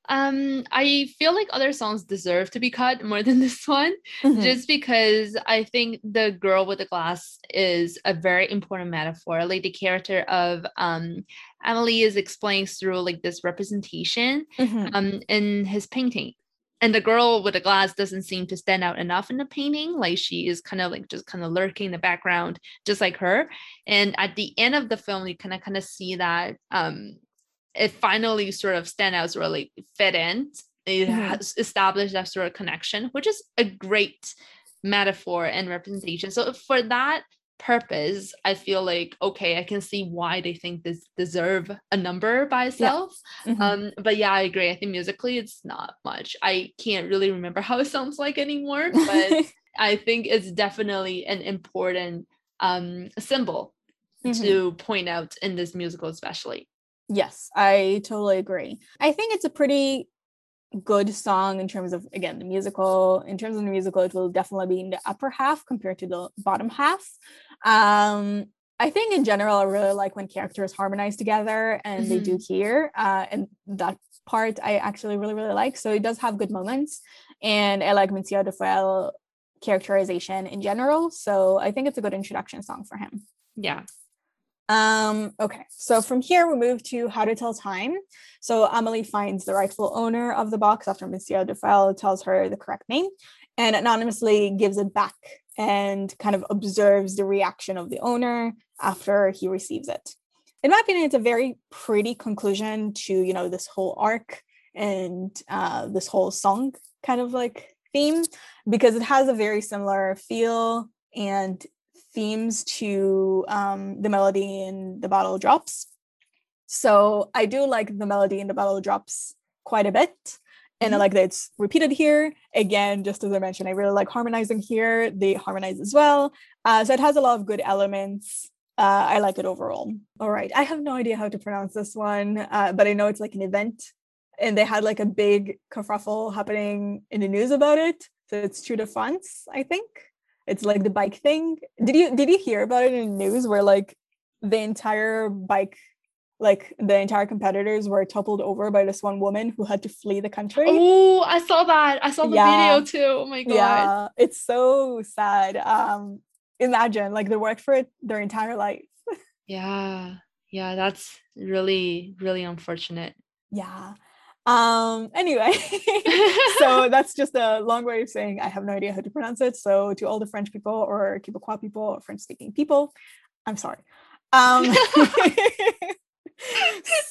um, I feel like other songs deserve to be cut more than this one, Mhm. just because I think the girl with the glass is a very important metaphor. Like the character of um Emily is explained through like this representation Mhm. um in his painting. And the girl with the glass doesn't seem to stand out enough in the painting. Like she is kind of like just kind of lurking in the background, just like her. And at the end of the film, you kind of kind of see that um it finally sort of stand out, sort of like fit in. It has established that sort of connection, which is a great metaphor and representation. So for that purpose, I feel like okay, I can see why they think this deserve a number by itself. Mhm. Um, but yeah, I agree. I think musically it's not much. I can't really remember how it sounds like anymore, but I think it's definitely an important um symbol Mhm. to point out in this musical, especially. Yes, I totally agree. I think it's a pretty good song in terms of again the musical. In terms of the musical, it will definitely be in the upper half compared to the bottom half. Um, I think in general, I really like when characters harmonize together, and they do here. Uh, and that part I actually really really like. So it does have good moments, and I like Monsieur Dufayel characterization in general. So I think it's a good introduction song for him. Yeah. Um, okay, so from here we move to How to Tell Time. So Amelie finds the rightful owner of the box after Monsieur Dufayel tells her the correct name and anonymously gives it back and kind of observes the reaction of the owner after he receives it. In my opinion, it's a very pretty conclusion to, you know, this whole arc and uh, this whole song kind of like theme because it has a very similar feel and themes to um, the melody in the bottle drops. So I do like the melody in the bottle drops quite a bit. And I Mhm. like that it's repeated here. Again, just as I mentioned, I really like harmonizing here. They harmonize as well. Uh, so it has a lot of good elements. Uh, I like it overall. All right. I have no idea how to pronounce this one, uh, but I know it's like an event. And they had like a big kerfuffle happening in the news about it. So it's True de France, I think it's like the bike thing did you did you hear about it in the news where like the entire bike like the entire competitors were toppled over by this one woman who had to flee the country Oh, I saw that. I saw the Yeah. video too. Oh my god. yeah it's so sad um imagine like they worked for it their entire life Yeah. Yeah, that's really, really unfortunate. yeah um anyway so that's just a long way of saying i have no idea how to pronounce it so to all the french people or quebecois people or french speaking people i'm sorry um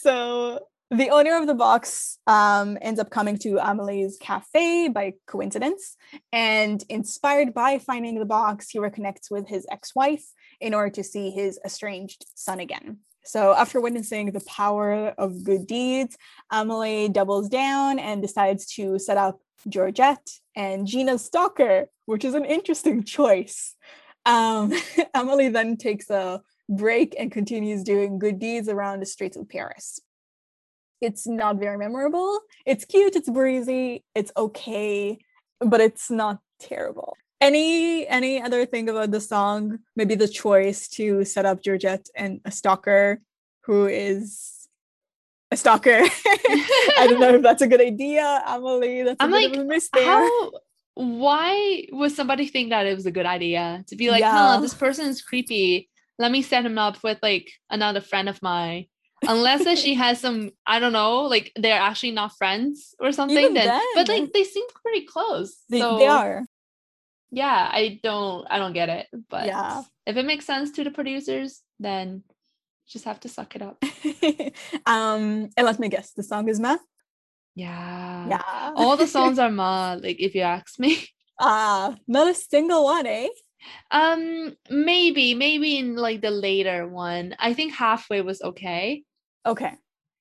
so the owner of the box um, ends up coming to Amelie's cafe by coincidence. And inspired by finding the box, he reconnects with his ex wife in order to see his estranged son again. So, after witnessing the power of good deeds, Amelie doubles down and decides to set up Georgette and Gina's stalker, which is an interesting choice. Um, Amelie then takes a break and continues doing good deeds around the streets of Paris. It's not very memorable. It's cute, it's breezy, it's okay, but it's not terrible. Any any other thing about the song? Maybe the choice to set up Georgette and a stalker who is a stalker. I don't know if that's a good idea, Amelie. That's a I'm bit like, of a mystery. How why would somebody think that it was a good idea to be like, Yeah. huh, this person is creepy. Let me set him up with like another friend of mine. Unless that she has some, I don't know, like they're actually not friends or something. Even then, but like they seem pretty close. They, so they are. Yeah, I don't, I don't get it. But Yeah. if it makes sense to the producers, then just have to suck it up. um, and let me guess, the song is Ma. Yeah. Yeah. All the songs are ma, like if you ask me. Ah, not a single one, eh? Um, maybe, maybe in like the later one. I think halfway was okay, Okay.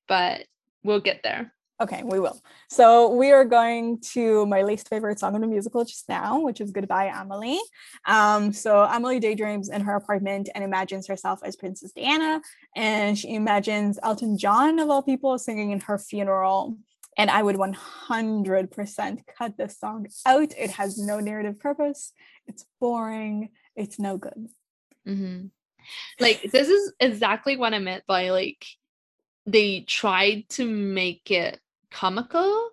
but we'll get there. Okay, we will. So we are going to my least favorite song in the musical just now, which is Goodbye, Amelie. Um, so Amelie daydreams in her apartment and imagines herself as Princess Diana, and she imagines Elton John, of all people, singing in her funeral. And I would 100% cut this song out. It has no narrative purpose. It's boring. It's no good. hmm Like this is exactly what I meant by like they tried to make it comical,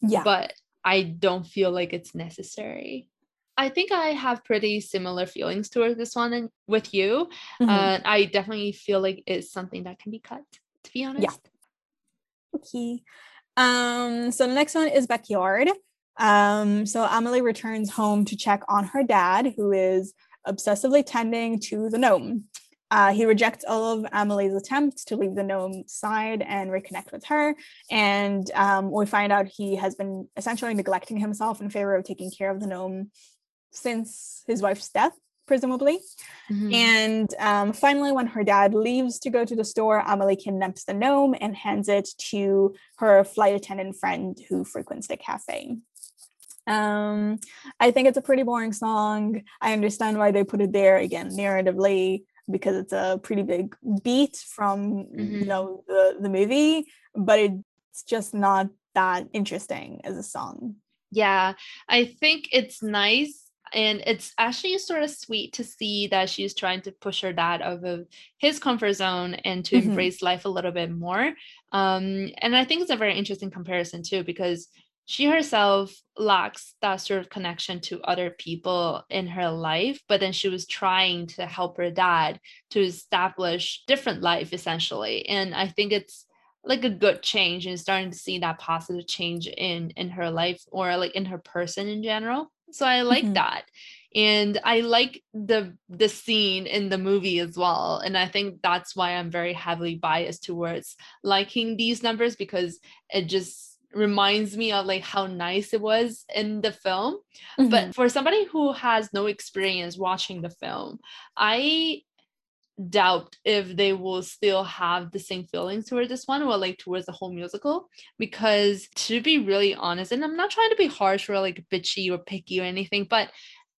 Yeah. but I don't feel like it's necessary. I think I have pretty similar feelings towards this one and with you. Mhm. Uh, I definitely feel like it's something that can be cut, to be honest. Yeah. Okay. Um, so the next one is backyard. Um, so Amelie returns home to check on her dad, who is obsessively tending to the gnome. Uh, he rejects all of Amelie's attempts to leave the gnome side and reconnect with her. And um, we find out he has been essentially neglecting himself in favor of taking care of the gnome since his wife's death, presumably. Mhm. And um, finally, when her dad leaves to go to the store, Amelie kidnaps the gnome and hands it to her flight attendant friend who frequents the cafe. Um, I think it's a pretty boring song. I understand why they put it there again, narratively, because it's a pretty big beat from you Mhm. know the the movie, but it's just not that interesting as a song. Yeah, I think it's nice and it's actually sort of sweet to see that she's trying to push her dad out of his comfort zone and to Mhm. embrace life a little bit more. Um, and I think it's a very interesting comparison too because she herself lacks that sort of connection to other people in her life but then she was trying to help her dad to establish different life essentially. And i think it's like a good change and starting to see that positive change in in her life or like in her person in general. So i like mm-hmm. that. And i like the the scene in the movie as well. And i think that's why i'm very heavily biased towards liking these numbers because it just reminds me of like how nice it was in the film mm-hmm. but for somebody who has no experience watching the film i doubt if they will still have the same feelings toward this one or like towards the whole musical because to be really honest and i'm not trying to be harsh or like bitchy or picky or anything but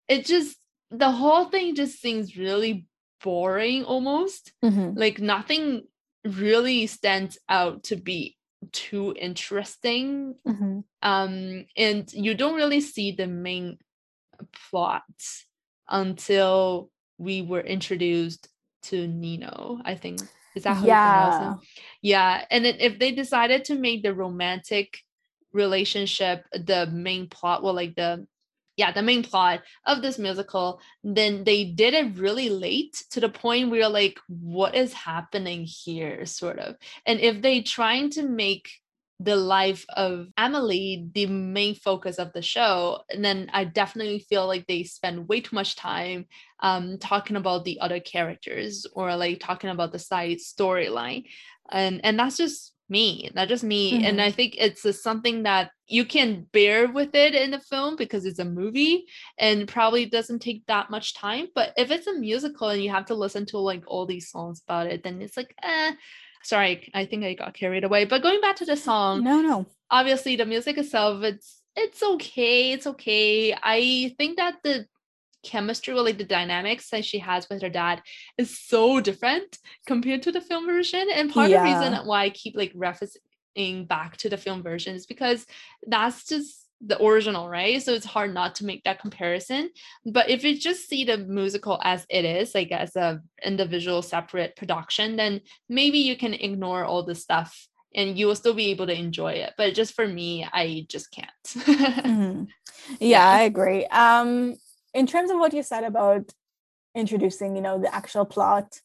it just the whole thing just seems really boring almost mm-hmm. like nothing really stands out to be too interesting mm-hmm. um and you don't really see the main plot until we were introduced to Nino i think. Is that how yeah. Yeah and then if they decided to make the romantic relationship the main plot well like the yeah the main plot of this musical then they did it really late to the point where like what is happening here sort of. And if they trying to make the life of Emily the main focus of the show and then I definitely feel like they spend way too much time um, talking about the other characters or like talking about the side storyline. And and that's just me not just me mm-hmm. and i think it's a, something that you can bear with it in the film because it's a movie and probably doesn't take that much time but if it's a musical and you have to listen to like all these songs about it then it's like eh. Sorry i think i got carried away but going back to the song no no. obviously the music itself it's it's okay it's okay. I think that the chemistry the dynamics that she has with her dad is so different compared to the film version. And part yeah. of the reason why I keep like referencing back to the film version is because that's just the original, right? So it's hard not to make that comparison. But if you just see the musical as it is, like as a individual separate production, then maybe you can ignore all the stuff and you will still be able to enjoy it. But just for me, I just can't. mm-hmm. yeah, yeah, I agree. Um in terms of what you said about introducing, you know, the actual plot.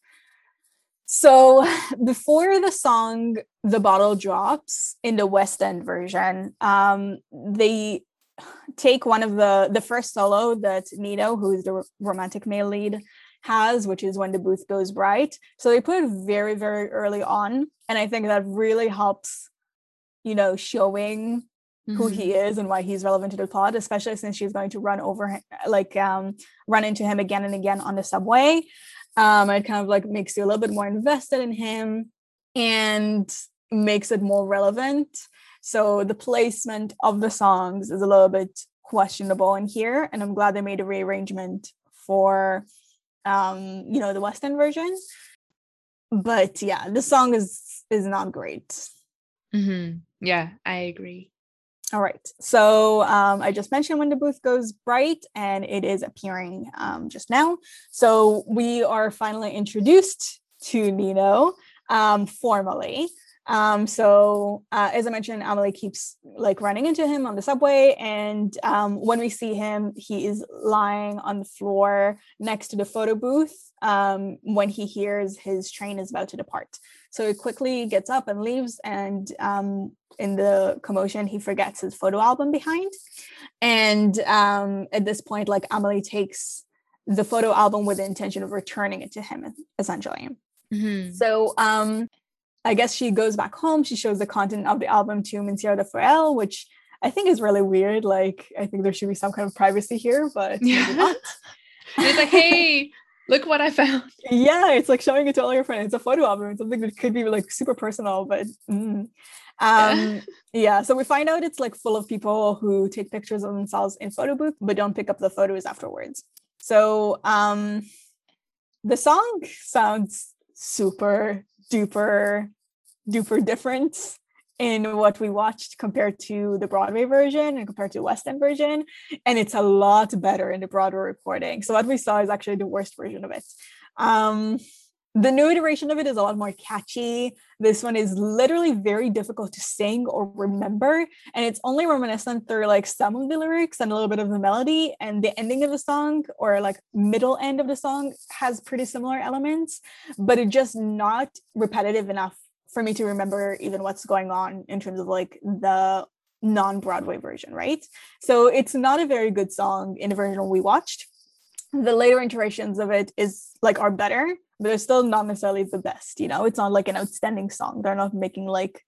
So before the song "The Bottle Drops" in the West End version, um, they take one of the the first solo that Nino, who is the romantic male lead, has, which is when the booth goes bright. So they put it very, very early on, and I think that really helps, you know, showing mm-hmm. who he mm-hmm. is and why he's relevant to the plot, especially since she's going to run over, like, um, run into him again and again on the subway. Um, it kind of like makes you a little bit more invested in him and makes it more relevant. So the placement of the songs is a little bit questionable in here, and I'm glad they made a rearrangement for, um, you know, the West End version. But yeah, the song is is not great. Mm-hmm. Yeah, I agree. All right. So um, I just mentioned when the booth goes bright and it is appearing um, just now. So we are finally introduced to Nino um, formally. Um, so uh, as I mentioned, Emily keeps like running into him on the subway, and um, when we see him, he is lying on the floor next to the photo booth um, when he hears his train is about to depart. So he quickly gets up and leaves, and um, in the commotion, he forgets his photo album behind. And um, at this point, like Emily takes the photo album with the intention of returning it to him, essentially. Mm-hmm. So um, I guess she goes back home. She shows the content of the album to Monsieur Dufayel, which I think is really weird. Like, I think there should be some kind of privacy here, but yeah. it's like, hey, look what I found. Yeah, it's like showing it to all your friends. It's a photo album. It's something that could be like super personal, but mm. um, yeah. So we find out it's like full of people who take pictures of themselves in photo booth, but don't pick up the photos afterwards. So um, the song sounds super duper duper difference in what we watched compared to the Broadway version and compared to West End version. And it's a lot better in the Broadway recording. So what we saw is actually the worst version of it. Um, the new iteration of it is a lot more catchy. This one is literally very difficult to sing or remember. And it's only reminiscent through like some of the lyrics and a little bit of the melody. And the ending of the song or like middle end of the song has pretty similar elements, but it's just not repetitive enough for me to remember even what's going on in terms of like the non-Broadway version, right? So it's not a very good song in the version we watched. The later iterations of it is like are better, but they're still not necessarily the best, you know. It's not like an outstanding song. They're not making like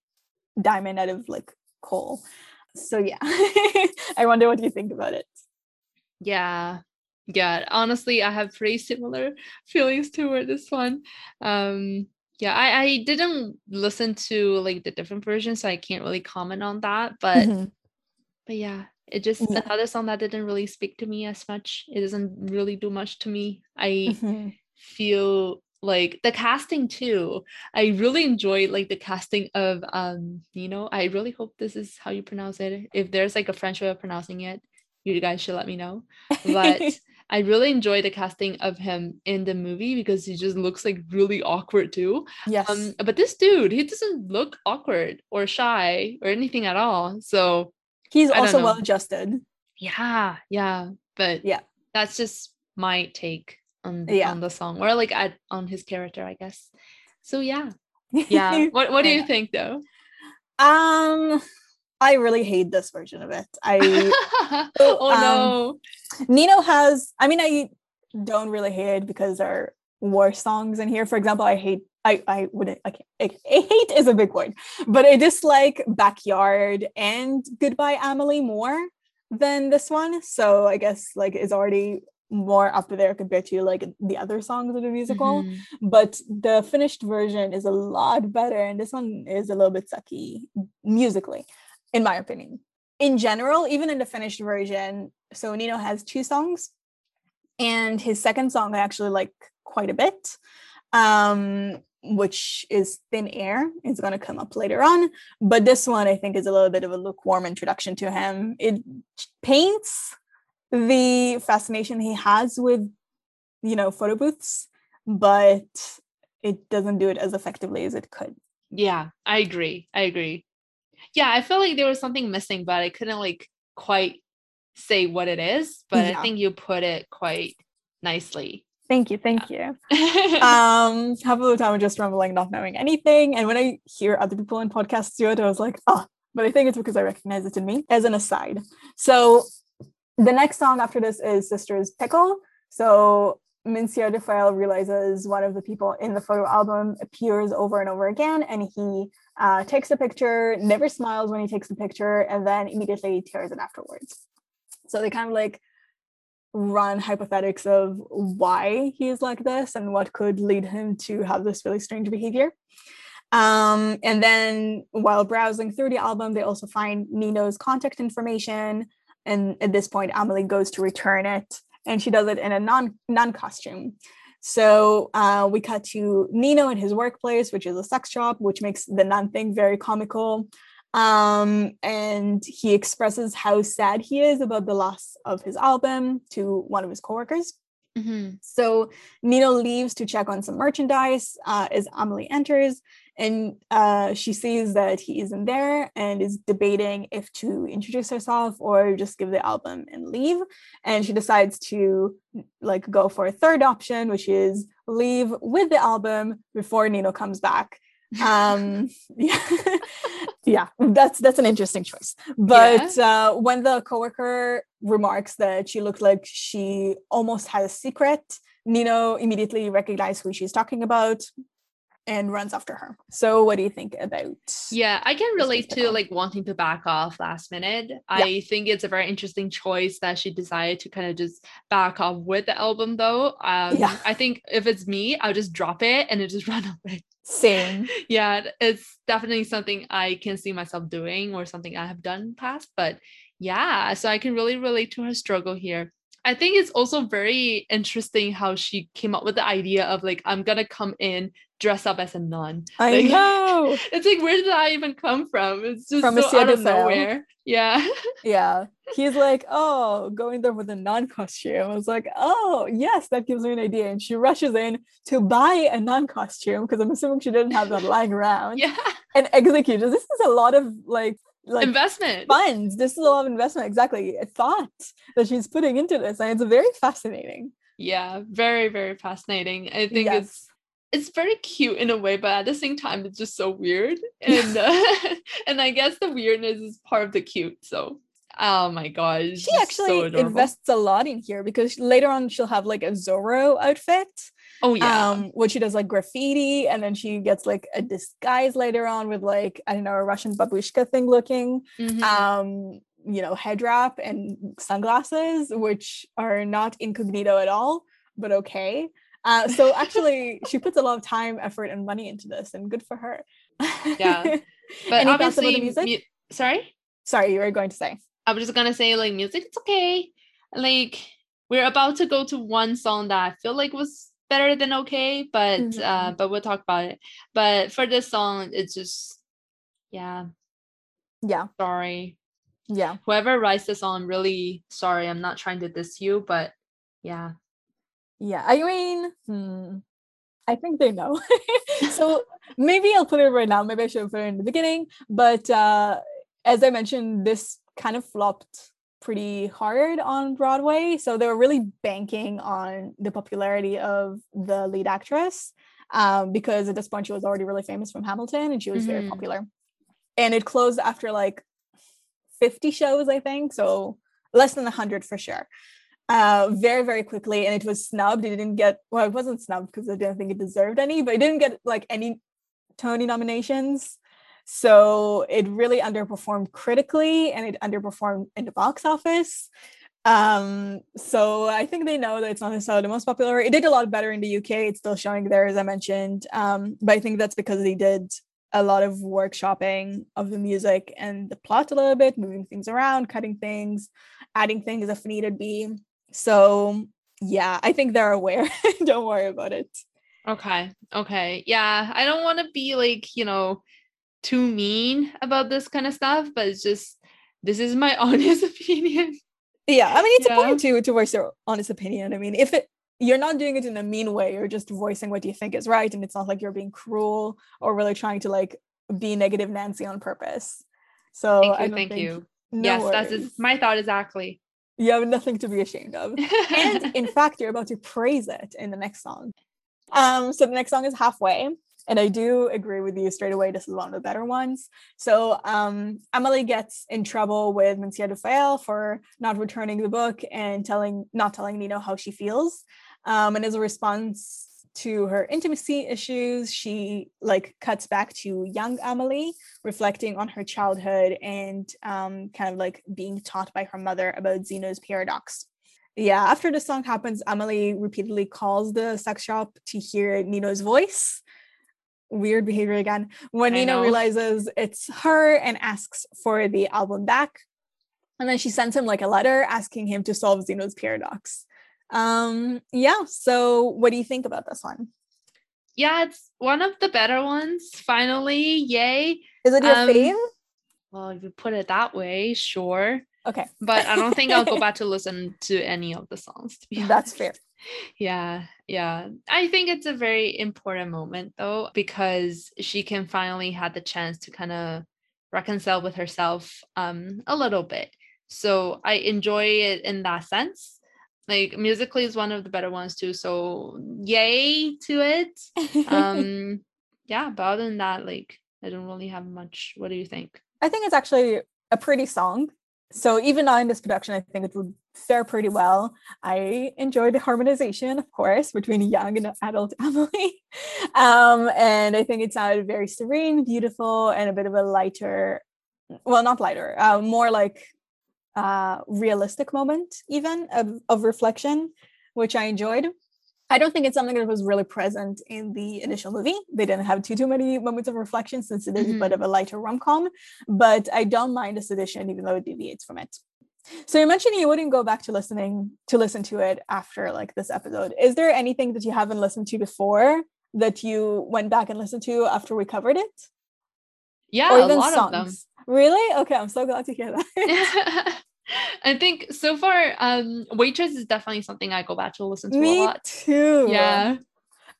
diamond out of like coal. So yeah. I wonder what you think about it. Yeah. Yeah. Honestly, I have pretty similar feelings toward this one. Um yeah I, I didn't listen to like the different versions so i can't really comment on that but mm-hmm. but yeah it just yeah. another song that didn't really speak to me as much it doesn't really do much to me i mm-hmm. feel like the casting too i really enjoyed like the casting of um you know i really hope this is how you pronounce it if there's like a french way of pronouncing it you guys should let me know but I really enjoy the casting of him in the movie because he just looks like really awkward too. Yes. Um, but this dude, he doesn't look awkward or shy or anything at all. So he's also well adjusted. Yeah, yeah. But yeah, that's just my take on yeah. on the song or like at, on his character, I guess. So yeah. Yeah. what what do you think though? Um I really hate this version of it. I oh um, no. Nino has I mean I don't really hate it because there are worse songs in here. For example, I hate I I would I, I, hate is a big word, but I dislike Backyard and Goodbye Amelie more than this one. So I guess like it's already more up there compared to like the other songs of the musical. Mm-hmm. But the finished version is a lot better, and this one is a little bit sucky musically in my opinion. In general, even in the finished version, so Nino has two songs, and his second song I actually like quite a bit, um, which is Thin Air. It's going to come up later on, but this one I think is a little bit of a lukewarm introduction to him. It paints the fascination he has with, you know, photo booths, but it doesn't do it as effectively as it could. Yeah, I agree. I agree yeah, I feel like there was something missing, but I couldn't like quite say what it is. But yeah. I think you put it quite nicely. Thank you, thank you. um, half of the time I'm just rambling, not knowing anything. And when I hear other people in podcasts do it, I was like, oh, but I think it's because I recognize it in me as an aside. So the next song after this is Sisters Pickle. So Monsieur Dufayel realizes one of the people in the photo album appears over and over again, and he uh, takes a picture, never smiles when he takes the picture, and then immediately tears it afterwards. So they kind of like run hypothetics of why he is like this and what could lead him to have this really strange behavior. Um, and then while browsing through the album, they also find Nino's contact information. And at this point, Amelie goes to return it and she does it in a non non costume. So uh, we cut to Nino in his workplace, which is a sex shop, which makes the nun thing very comical. Um, and he expresses how sad he is about the loss of his album to one of his coworkers. Mm-hmm. So Nino leaves to check on some merchandise uh, as Amelie enters, and uh, she sees that he isn't there and is debating if to introduce herself or just give the album and leave. And she decides to like go for a third option which is leave with the album before nino comes back. Um yeah yeah that's that's an interesting choice. But yeah. uh when the coworker remarks that she looked like she almost had a secret nino immediately recognized who she's talking about and runs after her. So what do you think about Yeah, I can relate to like wanting to back off last minute. Yeah. I think it's a very interesting choice that she decided to kind of just back off with the album though. Um yeah. I think if it's me, I'll just drop it and it just run away. Same. yeah, it's definitely something I can see myself doing or something I have done past, but yeah, so I can really relate to her struggle here. I think it's also very interesting how she came up with the idea of like I'm gonna come in dress up as a nun. I Like, know. It's like where did that even come from? It's just From so Monsieur out of nowhere. Yeah. Yeah. He's like, oh, going there with a nun costume. I was like, oh, yes, that gives me an idea. And she rushes in to buy a nun costume because I'm assuming she didn't have that lying around yeah. and executes. This is a lot of like, like Investment. funds. This is a lot of investment. Exactly. A thought that she's putting into this. And it's very fascinating. Yeah, very, very fascinating. I think it's it's very cute in a way, but at the same time, it's just so weird. And uh, and I guess the weirdness is part of the cute. So, oh my god, she actually so invests a lot in here because later on she'll have like a Zorro outfit. Oh yeah, um which she does like graffiti and then she gets like a disguise later on with like i don't know a russian babushka thing looking Mhm. um you know head wrap and sunglasses which are not incognito at all but okay uh so actually she puts a lot of time effort and money into this and good for her Yeah. but Any obviously, the music? mu- sorry, sorry you were going to say I was just gonna say like music, it's okay. Like we're about to go to one song that I feel like was better than okay, but uh, Mhm. but we'll talk about it. But for this song, it's just yeah, yeah sorry. yeah whoever writes the song, I'm really sorry. I'm not trying to diss you, but yeah. Yeah, I mean, hmm, I think they know. so maybe I'll put it right now. Maybe I should have put it in the beginning. But uh, as I mentioned, this kind of flopped pretty hard on Broadway. So they were really banking on the popularity of the lead actress um, because at this point she was already really famous from Hamilton and she was very Mhm. popular. And it closed after like 50 shows, I think. So less than 100 for sure uh, very very quickly and it was snubbed. It didn't get well it wasn't snubbed because i didn't think it deserved any but it didn't get like any tony nominations. So it really underperformed critically and it underperformed in the box office. Um so i think they know that it's not necessarily the most popular. It did a lot better in the uk it's still showing there as i mentioned. Um but i think that's because they did a lot of workshopping of the music and the plot a little bit moving things around cutting things adding things if needed be so yeah, I think they're aware. Don't worry about it. Okay. Okay. Yeah. I don't want to be like, you know, too mean about this kind of stuff, but it's just this is my honest opinion. Yeah, I mean it's Yeah. important to to voice your honest opinion. I mean, if it you're not doing it in a mean way, you're just voicing what you think is right, and it's not like you're being cruel or really trying to like be negative Nancy on purpose. So Thank you. Thank think- you. no yes, that's worries. is- my thought exactly. You have nothing to be ashamed of. and in fact you're about to praise it in the next song um so the next song is halfway and i do agree with you straight away this is one of the better ones so um emily gets in trouble with monsieur Dufayel for not returning the book and telling not telling nino how she feels um and as a response to her intimacy issues she like cuts back to young emily reflecting on her childhood and um, kind of like being taught by her mother about Zeno's paradox. Yeah, after the song happens, Emily repeatedly calls the sex shop to hear Nino's voice. Weird behavior again. When I Nino know. realizes it's her and asks for the album back. And then she sends him like a letter asking him to solve Zeno's paradox. Um, yeah, so what do you think about this one? yeah, it's one of the better ones. Finally, yay. Is it your Um, fave? Well, if you put it that way, sure. Okay, But I don't think I'll go back to listen to any of the songs. To be that's fair. Yeah, yeah. I think it's a very important moment though, because she can finally have the chance to kind of reconcile with herself um a little bit. So I enjoy it in that sense. Like musically is one of the better ones too. So yay to it. Um yeah, but other than that, like I don't really have much. What do you think? I think it's actually a pretty song. So even now in this production, I think it would fare pretty well. I enjoyed the harmonization, of course, between a young and adult Emily. Um, and I think it sounded very serene, beautiful, and a bit of a lighter, well, not lighter, uh, more like uh, realistic moment, even of, of reflection, which I enjoyed. I don't think it's something that was really present in the initial movie. They didn't have too too many moments of reflection since it is a bit Mhm. of a lighter rom com, but I don't mind this edition, even though it deviates from it. So you mentioned you wouldn't go back to listening to listen to it after like this episode. Is there anything that you haven't listened to before that you went back and listened to after we covered it? Yeah, a lot songs? Really? Okay, I'm so glad to hear that. I think so far, um, Waitress is definitely something I go back to listen to Me a lot. too. Yeah.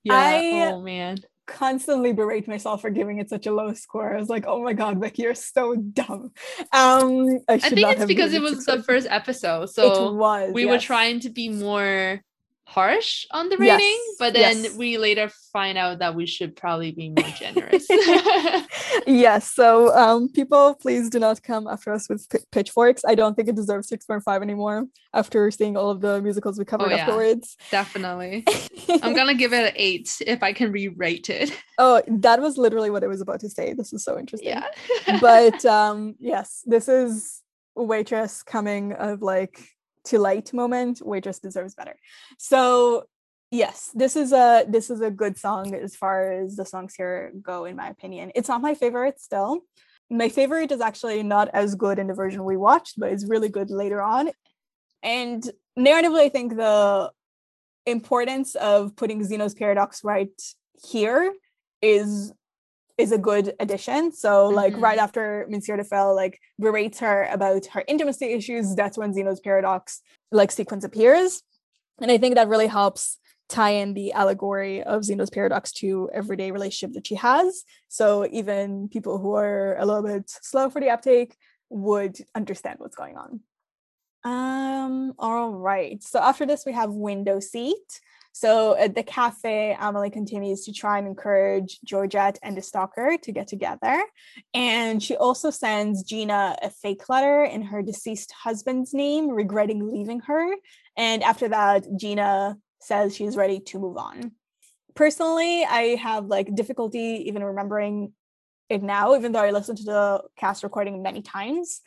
Yeah. I, oh man constantly berate myself for giving it such a low score. I was like, oh my god, Becky, you're so dumb. Um, I, I think it's because it was the first episode, so it was, we yes. were trying to be more harsh on the rating, yes, but then yes. we later find out that we should probably be more generous. yes. So um, people, please do not come after us with pitchforks. I don't think it deserves 6.5 anymore after seeing all of the musicals we covered oh, yeah, afterwards. Definitely. I'm going to give it an eight if I can re-rate it. Oh, that was literally what I was about to say. This is so interesting. Yeah. but um, yes, this is waitress coming of like to light moment waitress deserves better. So yes this is a this is a good song as far as the songs here go in my opinion. It's not my favorite still. My favorite is actually not as good in the version we watched but it's really good later on. And narratively i think the importance of putting zeno's paradox right here is is a good addition. So like mm-hmm. right after Monsieur Dufayel like berates her about her intimacy issues, that's when Zeno's paradox like sequence appears. And I think that really helps tie in the allegory of Zeno's paradox to everyday relationship that she has. So even people who are a little bit slow for the uptake would understand what's going on. Um, all right. So after this, we have window seat. So at the cafe, Amelie continues to try and encourage Georgette and the stalker to get together. And she also sends Gina a fake letter in her deceased husband's name, regretting leaving her. And after that, Gina says she's ready to move on. Personally, I have like difficulty even remembering it now, even though I listened to the cast recording many times.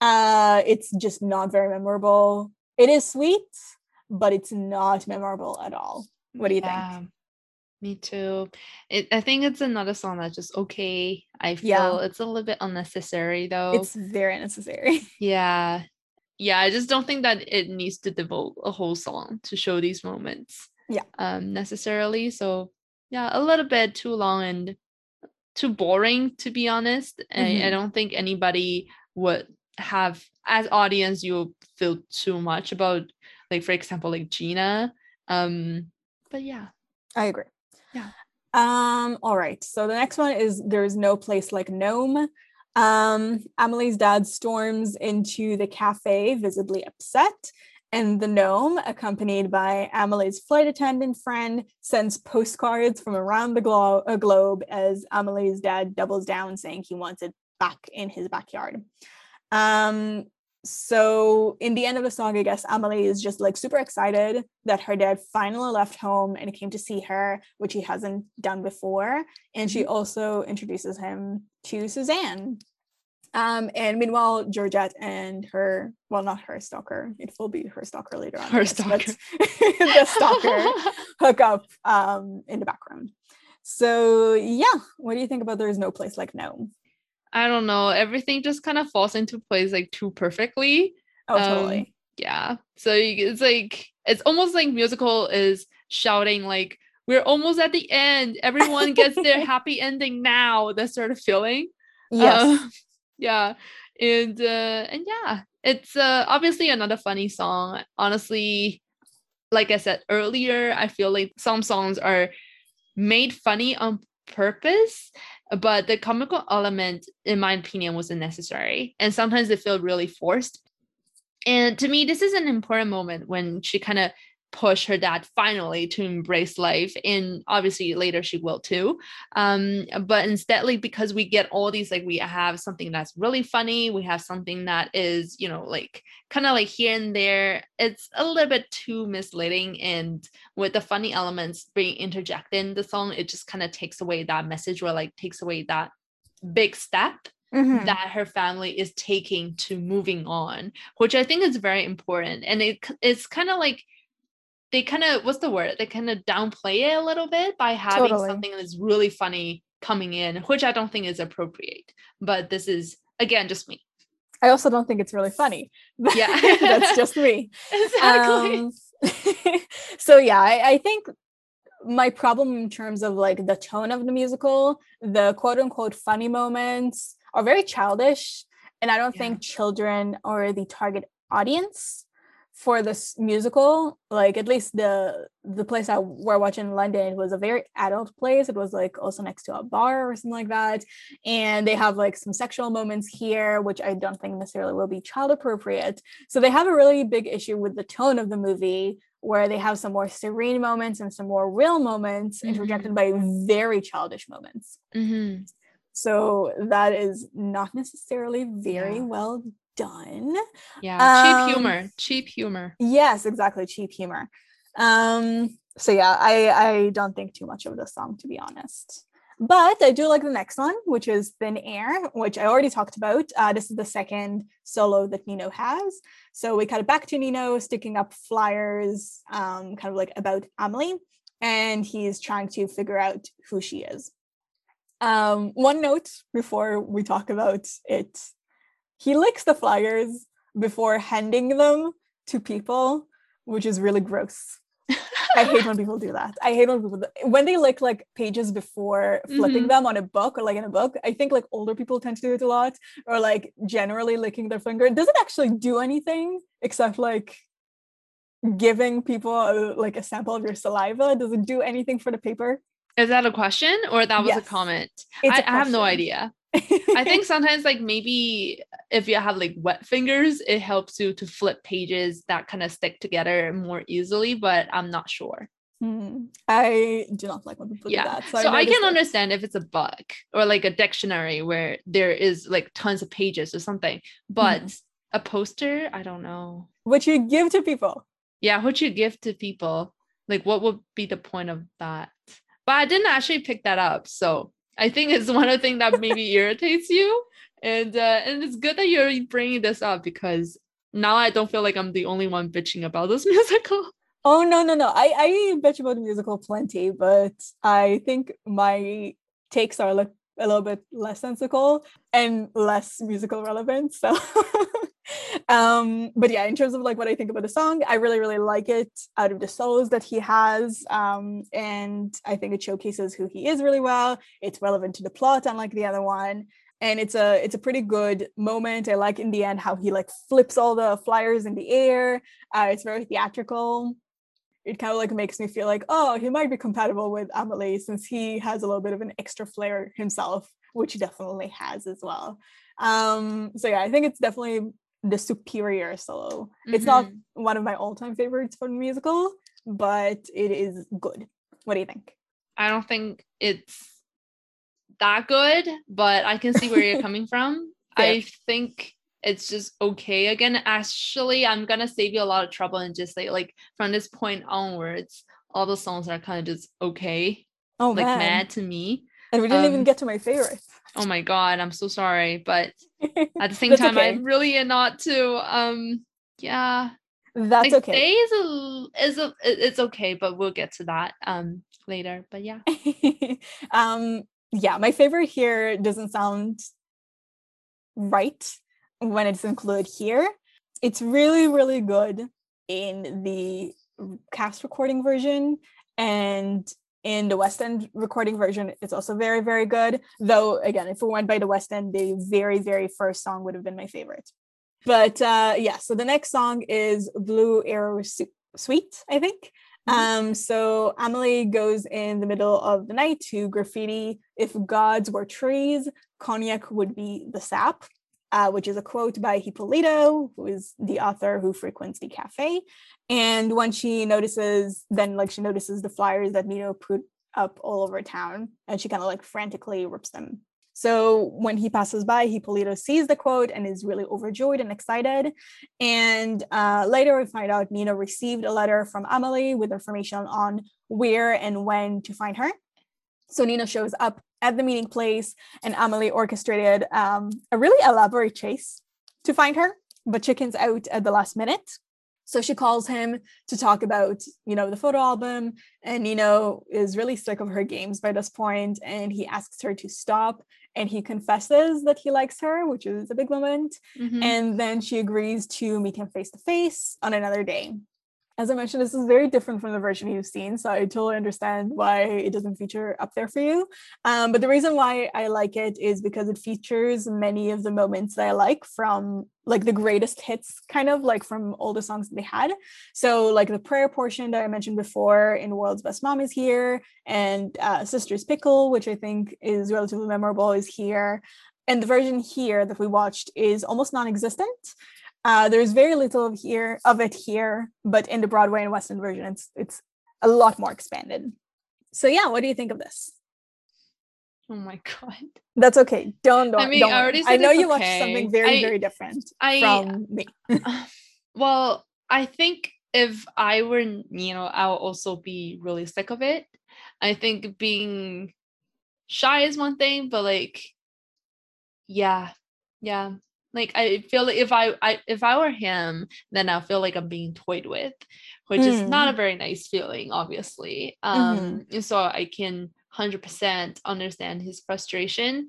Uh, it's just not very memorable. It is sweet, but it's not memorable at all. What do you yeah, think? Me too. It, I think it's another song that's just okay. I feel yeah. it's a little bit unnecessary though. It's very unnecessary. Yeah. Yeah, I just don't think that it needs to devote a whole song to show these moments. Yeah. Um necessarily. So yeah, a little bit too long and too boring to be honest. Mm-hmm. I, I mm-hmm. don't think anybody would have as audience you feel too much about like for example like gina um but yeah. I agree. Yeah. Um all right so the next one is there's no place like gnome. Um amelie's dad storms into the cafe visibly upset and the gnome, accompanied by Amelie's flight attendant friend, sends postcards from around the glo- uh, globe as Amelie's dad doubles down, saying he wants it back in his backyard. Um, so in the end of the song, I guess Amelie is just like super excited that her dad finally left home and came to see her, which he hasn't done before. And she mm-hmm. also introduces him to Suzanne. Um, and meanwhile, Georgette and her, well, not her stalker, it will be her stalker later on. Her guess, stalker. the stalker hook up um, in the background. So yeah, what do you think about There's No Place Like Gnome? I don't know, everything just kind of falls into place like too perfectly. Oh, um, totally. Yeah. So it's like it's almost like musical is shouting like we're almost at the end. Everyone gets their happy ending now. That sort of feeling. Yes. Uh, yeah. And uh and yeah, it's uh obviously another funny song. Honestly, like I said earlier, I feel like some songs are made funny on purpose but the comical element in my opinion wasn't necessary and sometimes it felt really forced. And to me this is an important moment when she kind of push her dad finally to embrace life and obviously later she will too um but instead like because we get all these like we have something that's really funny we have something that is you know like kind of like here and there it's a little bit too misleading and with the funny elements being interjected in the song it just kind of takes away that message or like takes away that big step Mm-hmm. that her family is taking to moving on, which I think is very important. And it, it's kind of like they kind of what's the word they kind of downplay it a little bit by having totally. something that's really funny coming in which i don't think is appropriate but this is again just me I also don't think it's really funny. Yeah. That's just me. exactly. Um, so yeah, I, I think my problem in terms of like the tone of the musical, the quote unquote funny moments are very childish. And I don't Yeah. think children are the target audience for this musical. Like at least the the place I we're watching in London, it was a very adult place. It was like also next to a bar or something like that. And they have like some sexual moments here, which I don't think necessarily will be child appropriate. So they have a really big issue with the tone of the movie, where they have some more serene moments and some more real moments interjected by very childish moments. hmm So that is not necessarily very Yeah. well done. Yeah. Um, cheap humor. Cheap humor. Yes, exactly, cheap humor. Um, so yeah, I I don't think too much of the song to be honest. But I do like the next one, which is Thin Air, which I already talked about. Uh, this is the second solo that Nino has. So we cut it back to Nino sticking up flyers, um, kind of like about Amelie, and he's trying to figure out who she is. Um, one note before we talk about it he licks the flyers before handing them to people, which is really gross. I hate when people do that. I hate when people do- when they lick like pages before flipping Mhm. them on a book or like in a book. I think like older people tend to do it a lot, or like generally licking their finger. It doesn't actually do anything except like giving people a, like a sample of your saliva. Does it do anything for the paper? Is that a question or that was Yes. a comment? I a I have no idea. I think sometimes like maybe if you have like wet fingers, it helps you to flip pages that kind of stick together more easily, but I'm not sure. Hmm. I do not like when people Yeah. do that. So, I I can it. understand if it's a book or like a dictionary where there is like tons of pages or something, but Mm-hmm. a poster, I don't know. what you give to people. Yeah, what you give to people, like what would be the point of that? But I didn't actually pick that up, so I think it's one of the things that maybe irritates you, and uh, and it's good that you're bringing this up because now I don't feel like I'm the only one bitching about this musical. Oh no, no, no. I I bitch about the musical plenty, but I think my takes are like a little bit less sensical and less musical relevant. So um but yeah, in terms of like what I think about the song, I really, really like it out of the solos that he has. Um and I think it showcases who he is really well. It's relevant to the plot, unlike the other one. And it's a it's a pretty good moment. I like in the end how he like flips all the flyers in the air. Uh, it's very theatrical it kind of like makes me feel like, oh, he might be compatible with Amelie since he has a little bit of an extra flair himself, which he definitely has as well. Um, so yeah, I think it's definitely the superior solo. It's not Mhm. one of my all-time favorites from the musical, but it is good. What do you think? I don't think it's that good, but I can see where you're coming from. Fair. I think it's just okay. Again, actually, I'm gonna save you a lot of trouble and just say like from this point onwards, all the songs are kind of just okay, Oh like man. mad to me. And we didn't even Um, get to my favorite. Oh my god, I'm so sorry, but at the same time, I okay. really am not to. Um, yeah, That's like okay. Is a is a it's okay, but we'll get to that um later. But yeah, um yeah my favorite here doesn't sound right when it's included here it's really really good in the cast recording version and in the west end recording version it's also very very good though again if we went by the west end the very very first song would have been my favorite but uh yeah so the next song is blue arrow Su- suite i think Mhm. um, so Amelie goes in the middle of the night to graffiti. If gods were trees, cognac would be the sap, uh, which is a quote by Hipolito, who is the author who frequents the cafe. And when she notices, then like she notices the flyers that Nino put up all over town, and she kind of like frantically rips them. So when he passes by, Hipolito sees the quote and is really overjoyed and excited. And uh, later we find out Nino received a letter from Amelie with information on where and when to find her. So Nino shows up at the meeting place, and Amelie orchestrated um, a really elaborate chase to find her, but chickens out at the last minute. So she calls him to talk about, you know, the photo album. And Nino is really sick of her games by this point, and he asks her to stop. And he confesses that he likes her, which is a big moment. Mhm. And then she agrees to meet him face to face on another day. As I mentioned, this is very different from the version you've seen, so I totally understand why it doesn't feature up there for you. Um, but the reason why I like it is because it features many of the moments that I like from like the greatest hits, kind of like from all the songs that they had. So like the prayer portion that I mentioned before in World's Best Mom is here, and uh, Sister's Pickle, which I think is relatively memorable, is here. And the version here that we watched is almost non-existent. Uh, there's very little of here of it here, but in the Broadway and West End version, it's it's a lot more expanded. So yeah, what do you think of this? oh my god. That's okay. Don't don't. I mean, don't I already I know you watched something very I- very different I from me. well, I think if I were, you know, I'll also be really sick of it. I think being shy is one thing, but like, yeah, yeah. Like I feel like if I, I if I were him, then I feel like I'm being toyed with, which is not a very nice feeling, obviously. Um, and so I can hundred percent understand his frustration.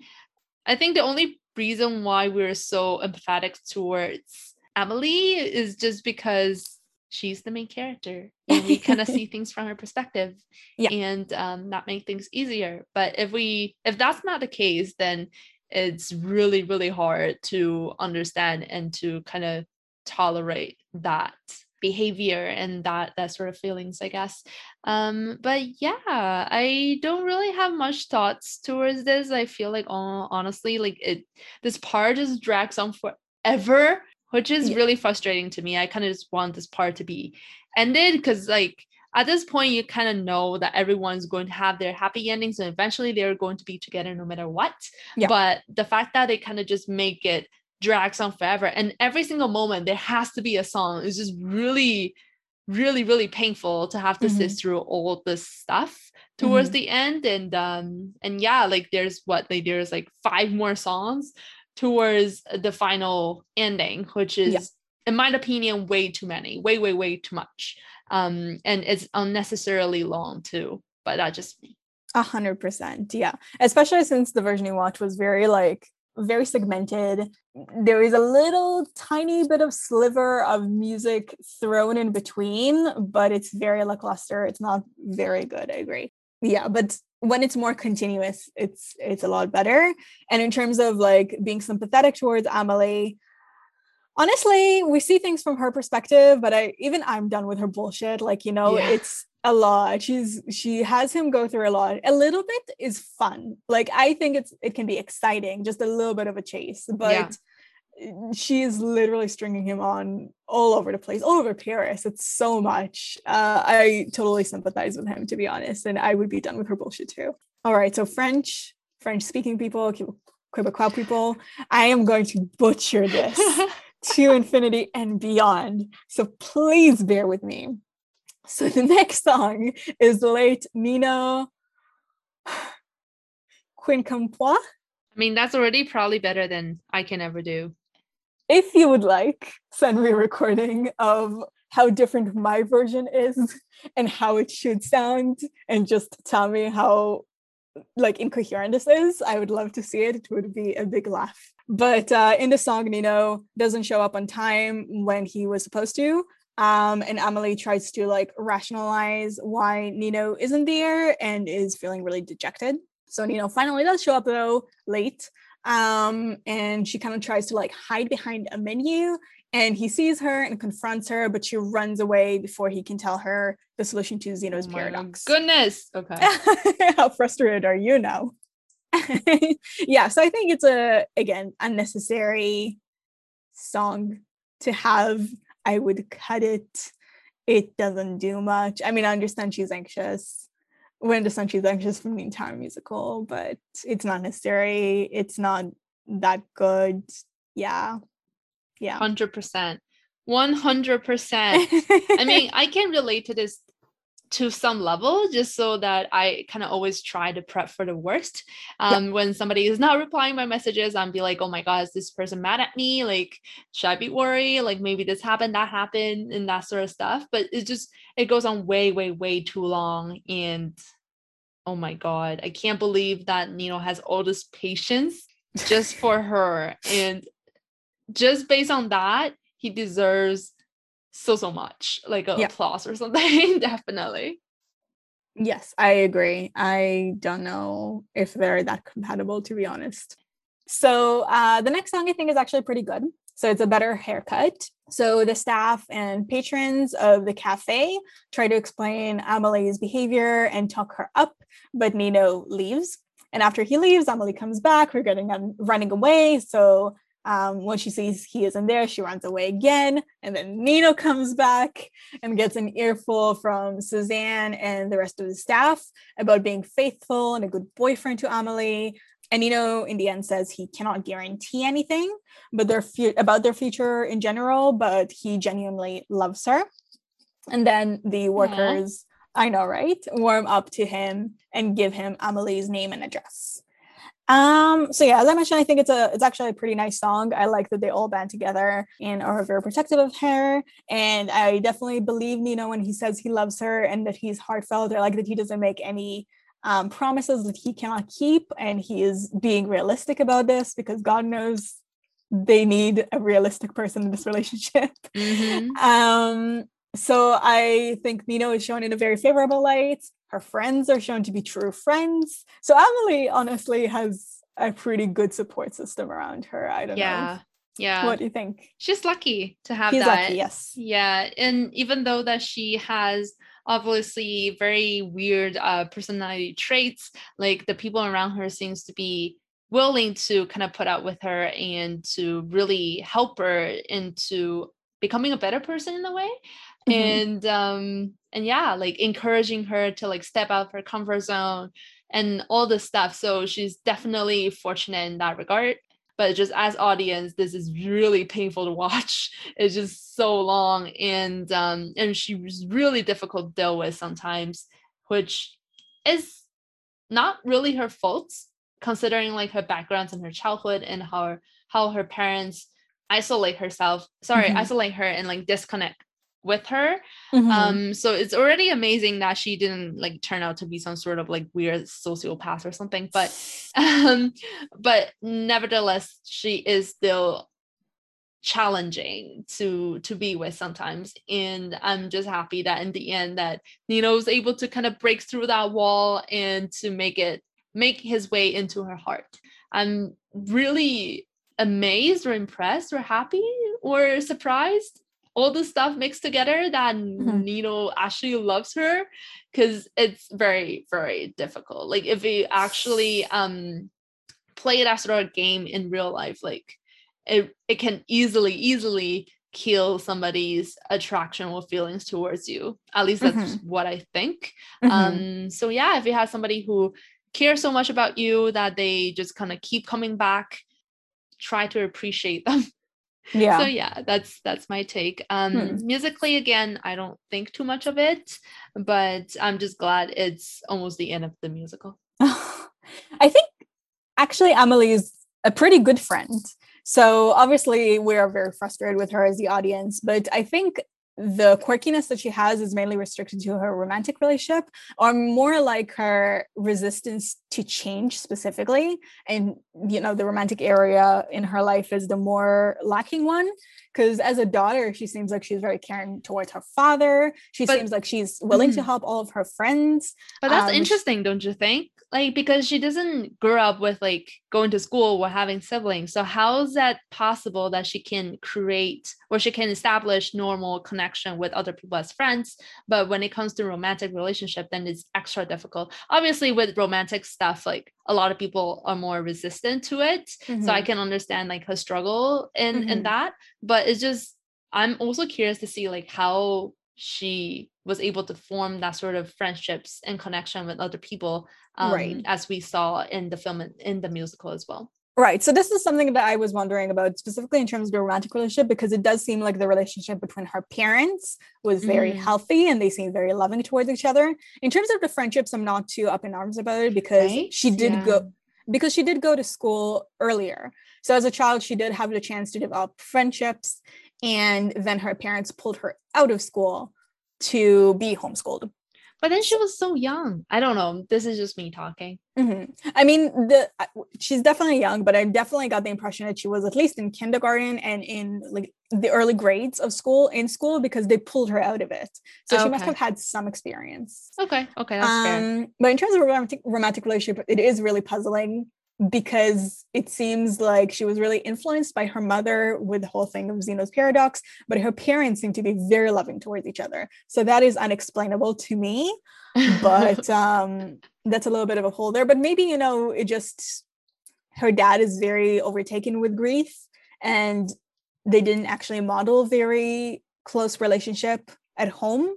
I think the only reason why we're so empathetic towards Emily is just because she's the main character and we kind of see things from her perspective Yeah. and um, that make things easier but if we if that's not the case then it's really really hard to understand and to kind of tolerate that behavior and that that sort of feelings i guess. Um but yeah i don't really have much thoughts towards this. I feel like oh, honestly like it this part just drags on forever which is Yeah. really frustrating to me. I kind of just want this part to be ended because like at this point you kind of know that everyone's going to have their happy endings and eventually they're going to be together no matter what Yeah. but the fact that they kind of just make it drags on forever and every single moment there has to be a song is just really really really painful to have to sit Mhm. through all this stuff towards Mhm. the end and um and yeah like there's what like there's like five more songs towards the final ending which is Yeah. in my opinion way too many way way way too much um and it's unnecessarily long too but that just me A hundred percent, yeah. Especially since the version you watched was very like very segmented. There is a little tiny bit of sliver of music thrown in between, but it's very lackluster. It's not very good. I agree. Yeah, but when it's more continuous, it's it's a lot better. And in terms of like being sympathetic towards Amelie, honestly, we see things from her perspective, but I even I'm done with her bullshit. Like, you know, Yeah. it's a lot. She's she has him go through a lot. A little bit is fun. Like I think it's it can be exciting, just a little bit of a chase, but Yeah. she is literally stringing him on all over the place, all over Paris. It's so much. Uh, I totally sympathize with him, to be honest, and I would be done with her bullshit too. All right, so French, French speaking people, Quebecois people, I am going to butcher this to infinity and beyond. So please bear with me. So the next song is the late Nino Quincampoix. i mean that's already probably better than i can ever do If you would like, send me a recording of how different my version is and how it should sound, and just tell me how like incoherent this is. I would love to see it. It would be a big laugh. But uh, in the song, Nino doesn't show up on time when he was supposed to. Um, and Emily tries to like rationalize why Nino isn't there and is feeling really dejected. So Nino finally does show up though late. Um, and she kind of tries to like hide behind a menu and he sees her and confronts her, but she runs away before he can tell her the solution to Zeno's Oh paradox. goodness okay How frustrated are you now? yeah, so I think it's a again unnecessary song to have. I would cut it. It doesn't do much. I mean, I understand she's anxious. We understand she's anxious from the entire musical, but it's not necessary. It's not that good. Yeah. Yeah. 100% 100% i mean i can relate to this to some level just so that i kind of always try to prep for the worst. Um yeah. when somebody is not replying my messages i'm be like oh my god is this person mad at me like should i be worried? Like maybe this happened that happened and that sort of stuff. But it just it goes on way way way too long and oh my god i can't believe that nino has all this patience just for her. And just based on that he deserves so so much like a yeah. applause or something definitely. Yes i agree i don't know if they're that compatible to be honest. So uh, the next song i think is actually pretty good so it's a better haircut. So the staff and patrons of the cafe try to explain amelie's behavior and talk her up but nino leaves. And after he leaves amelie comes back regretting running away so um, when she sees he isn't there, she runs away again. And then Nino comes back and gets an earful from Suzanne and the rest of the staff about being faithful and a good boyfriend to Amelie. And Nino, in the end, says he cannot guarantee anything, but their fu- about their future in general, but he genuinely loves her. And then the workers, yeah. I know, right, warm up to him and give him Amelie's name and address. Um, so yeah, as I mentioned, I think it's a it's actually a pretty nice song. I like that they all band together and are very protective of her. And I definitely believe Nino when he says he loves her and that he's heartfelt. I like that he doesn't make any um, promises that he cannot keep, and he is being realistic about this because God knows they need a realistic person in this relationship. Mm-hmm. Um, so I think Nino is shown in a very favorable light her friends are shown to be true friends. So Emily honestly has a pretty good support system around her. I don't yeah. know. Yeah. What do you think? She's lucky to have She's that. Lucky, yes. Yeah. And even though that she has obviously very weird uh, personality traits, like the people around her seems to be willing to kind of put out with her and to really help her into becoming a better person in a way. Mm-hmm. And um and yeah like encouraging her to like step out of her comfort zone and all this stuff. So she's definitely fortunate in that regard. But just as audience this is really painful to watch. It's just so long and um and she was really difficult to deal with sometimes which is not really her fault considering like her backgrounds and her childhood and how how her parents isolate herself sorry mm-hmm. isolate her and like disconnect with her. Mm-hmm. Um, so it's already amazing that she didn't like turn out to be some sort of like weird sociopath or something. But um, but nevertheless, she is still challenging to to be with sometimes and i'm just happy that in the end that nino was able to kind of break through that wall and to make it make his way into her heart i'm really amazed or impressed or happy or surprised all the stuff mixed together that mm-hmm. Nino actually loves her because it's very very difficult like if you actually um play that sort of game in real life like it it can easily easily kill somebody's attraction or feelings towards you at least that's mm-hmm. what i think mm-hmm. um so yeah if you have somebody who cares so much about you that they just kind of keep coming back try to appreciate them yeah. So yeah that's that's my take. Um hmm. musically again i don't think too much of it but i'm just glad it's almost the end of the musical. I think actually amelie is a pretty good friend. So obviously we are very frustrated with her as the audience but i think the quirkiness that she has is mainly restricted to her romantic relationship or more like her resistance to change specifically. And you know the romantic area in her life is the more lacking one because as a daughter she seems like she's very caring towards her father. She but, seems like she's willing mm-hmm. to help all of her friends. But that's um, interesting don't you think like because she doesn't grow up with like going to school or having siblings so how is that possible that she can create or she can establish normal connection with other people as friends but when it comes to romantic relationship then it's extra difficult obviously with romantic stuff like a lot of people are more resistant to it mm-hmm. so i mm-hmm. can understand like her struggle in mm-hmm. in that but it's just i'm also curious to see like how she was able to form that sort of friendships and connection with other people um, right. as we saw in the film in the musical as well Right. So this is something that I was wondering about specifically in terms of the romantic relationship because it does seem like the relationship between her parents was very Mm. healthy and they seem very loving towards each other. In terms of the friendships, I'm not too up in arms about it because Right? she did Yeah. go because she did go to school earlier. So as a child, she did have the chance to develop friendships and then her parents pulled her out of school to be homeschooled. But then she was so young. I don't know. This is just me talking. Mhm. I mean, the she's definitely young, but I definitely got the impression that she was at least in kindergarten and in like the early grades of school in school because they pulled her out of it. So she must have had some experience. Okay. Okay. That's fair. Um, but in terms of romantic romantic relationship, it is really puzzling because it seems like she was really influenced by her mother with the whole thing of Zeno's paradox, but her parents seem to be very loving towards each other. So that is unexplainable to me but um that's a little bit of a hole there but maybe you know it just her dad is very overtaken with grief and they didn't actually model a very close relationship at home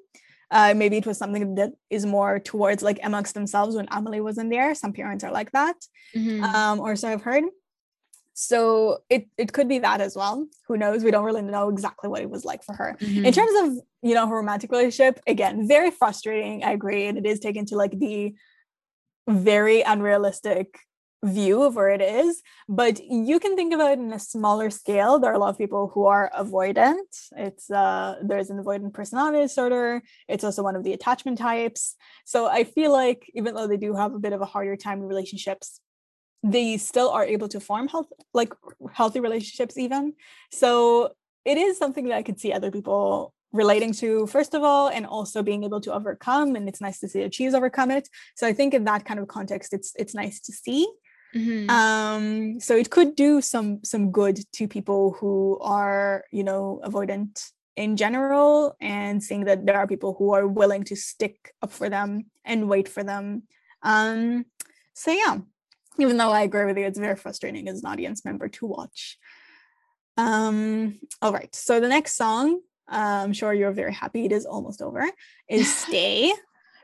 uh, maybe it was something that is more towards like amongst themselves when Amelie wasn't there. Some parents are like that, Mhm. um, or so I've heard. So it it could be that as well. Who knows? We don't really know exactly what it was like for her in Mhm. terms of you know her romantic relationship again very frustrating i agree and it is taken to like the very unrealistic view of where it is but you can think about it in a smaller scale. There are a lot of people who are avoidant. It's uh there's an avoidant personality disorder. It's also one of the attachment types. So i feel like even though they do have a bit of a harder time in relationships they still are able to form health like healthy relationships even. So it is something that i could see other people relating to first of all and also being able to overcome and it's nice to see that she's overcome it. So i think in that kind of context it's it's nice to see Mhm. um so it could do some some good to people who are you know avoidant in general and seeing that there are people who are willing to stick up for them and wait for them. Um so yeah even though i agree with you it's very frustrating as an audience member to watch. Um all right so the next song uh, i'm sure you're very happy it is almost over is stay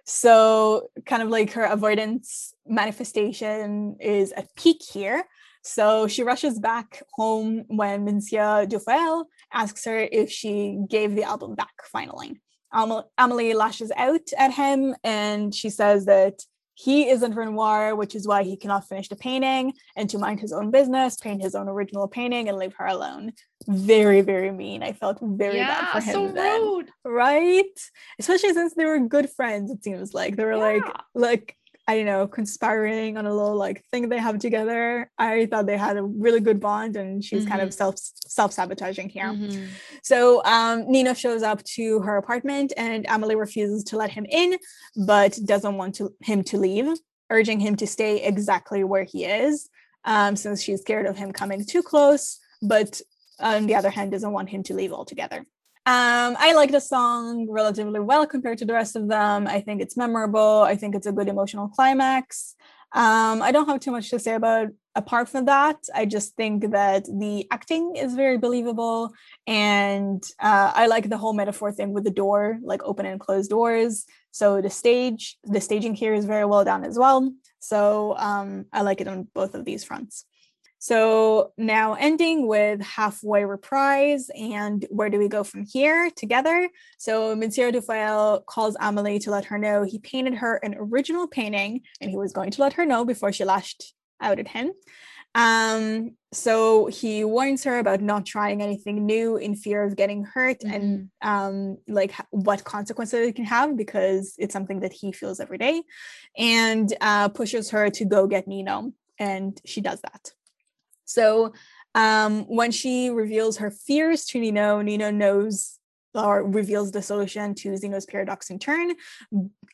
so kind of like her avoidance manifestation is at peak here. So she rushes back home when Monsieur Dufayel asks her if she gave the album back finally. Am- Amelie lashes out at him and she says that he isn't Renoir, which is why he cannot finish the painting, and to mind his own business, paint his own original painting, and leave her alone. Very, very mean. I felt very bad for him. so then rude. right especially since they were good friends it seems like they were like like i don't know conspiring on a little like thing they have together i thought they had a really good bond and she's kind of self self-sabotaging here Mhm. so um, Nino shows up to her apartment and Emily refuses to let him in, but doesn't want to, him to leave, urging him to stay exactly where he is, um, since she's scared of him coming too close, but on the other hand, doesn't want him to leave altogether. Um, I like the song relatively well compared to the rest of them. I think it's memorable. I think it's a good emotional climax. Um, I don't have too much to say about apart from that. I just think that the acting is very believable and uh, i like the whole metaphor thing with the door like open and closed doors so the stage the staging here is very well done as well so um, i like it on both of these fronts so now ending with halfway reprise and where do we go from here together? So monsieur Dufayel calls amelie to let her know he painted her an original painting and he was going to let her know before she lashed out at him. Um, so he warns her about not trying anything new in fear of getting hurt and um, like what consequences it can have because it's something that he feels every day, and uh, pushes her to go get Nino, and she does that. So um, when she reveals her fears to Nino, Nino knows or reveals the solution to Zeno's paradox in turn,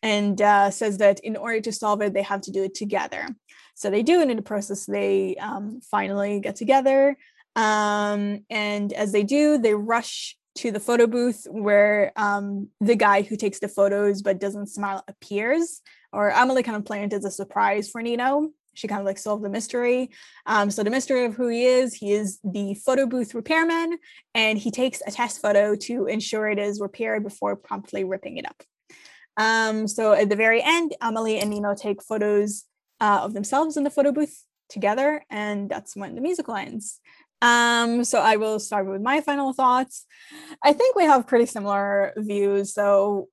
and uh, says that in order to solve it, they have to do it together. So they do, and in the process, they um, finally get together. Um, and as they do, they rush to the photo booth where um, the guy who takes the photos but doesn't smile appears. Or Emily kind of planned as a surprise for Nino. She kind of like solved the mystery. Um, so the mystery of who he is, he is the photo booth repairman, and he takes a test photo to ensure it is repaired before promptly ripping it up. Um, so at the very end, Emily and Nino take photos uh, of themselves in the photo booth together, and that's when the musical ends. Um, so I will start with my final thoughts. I think we have pretty similar views. So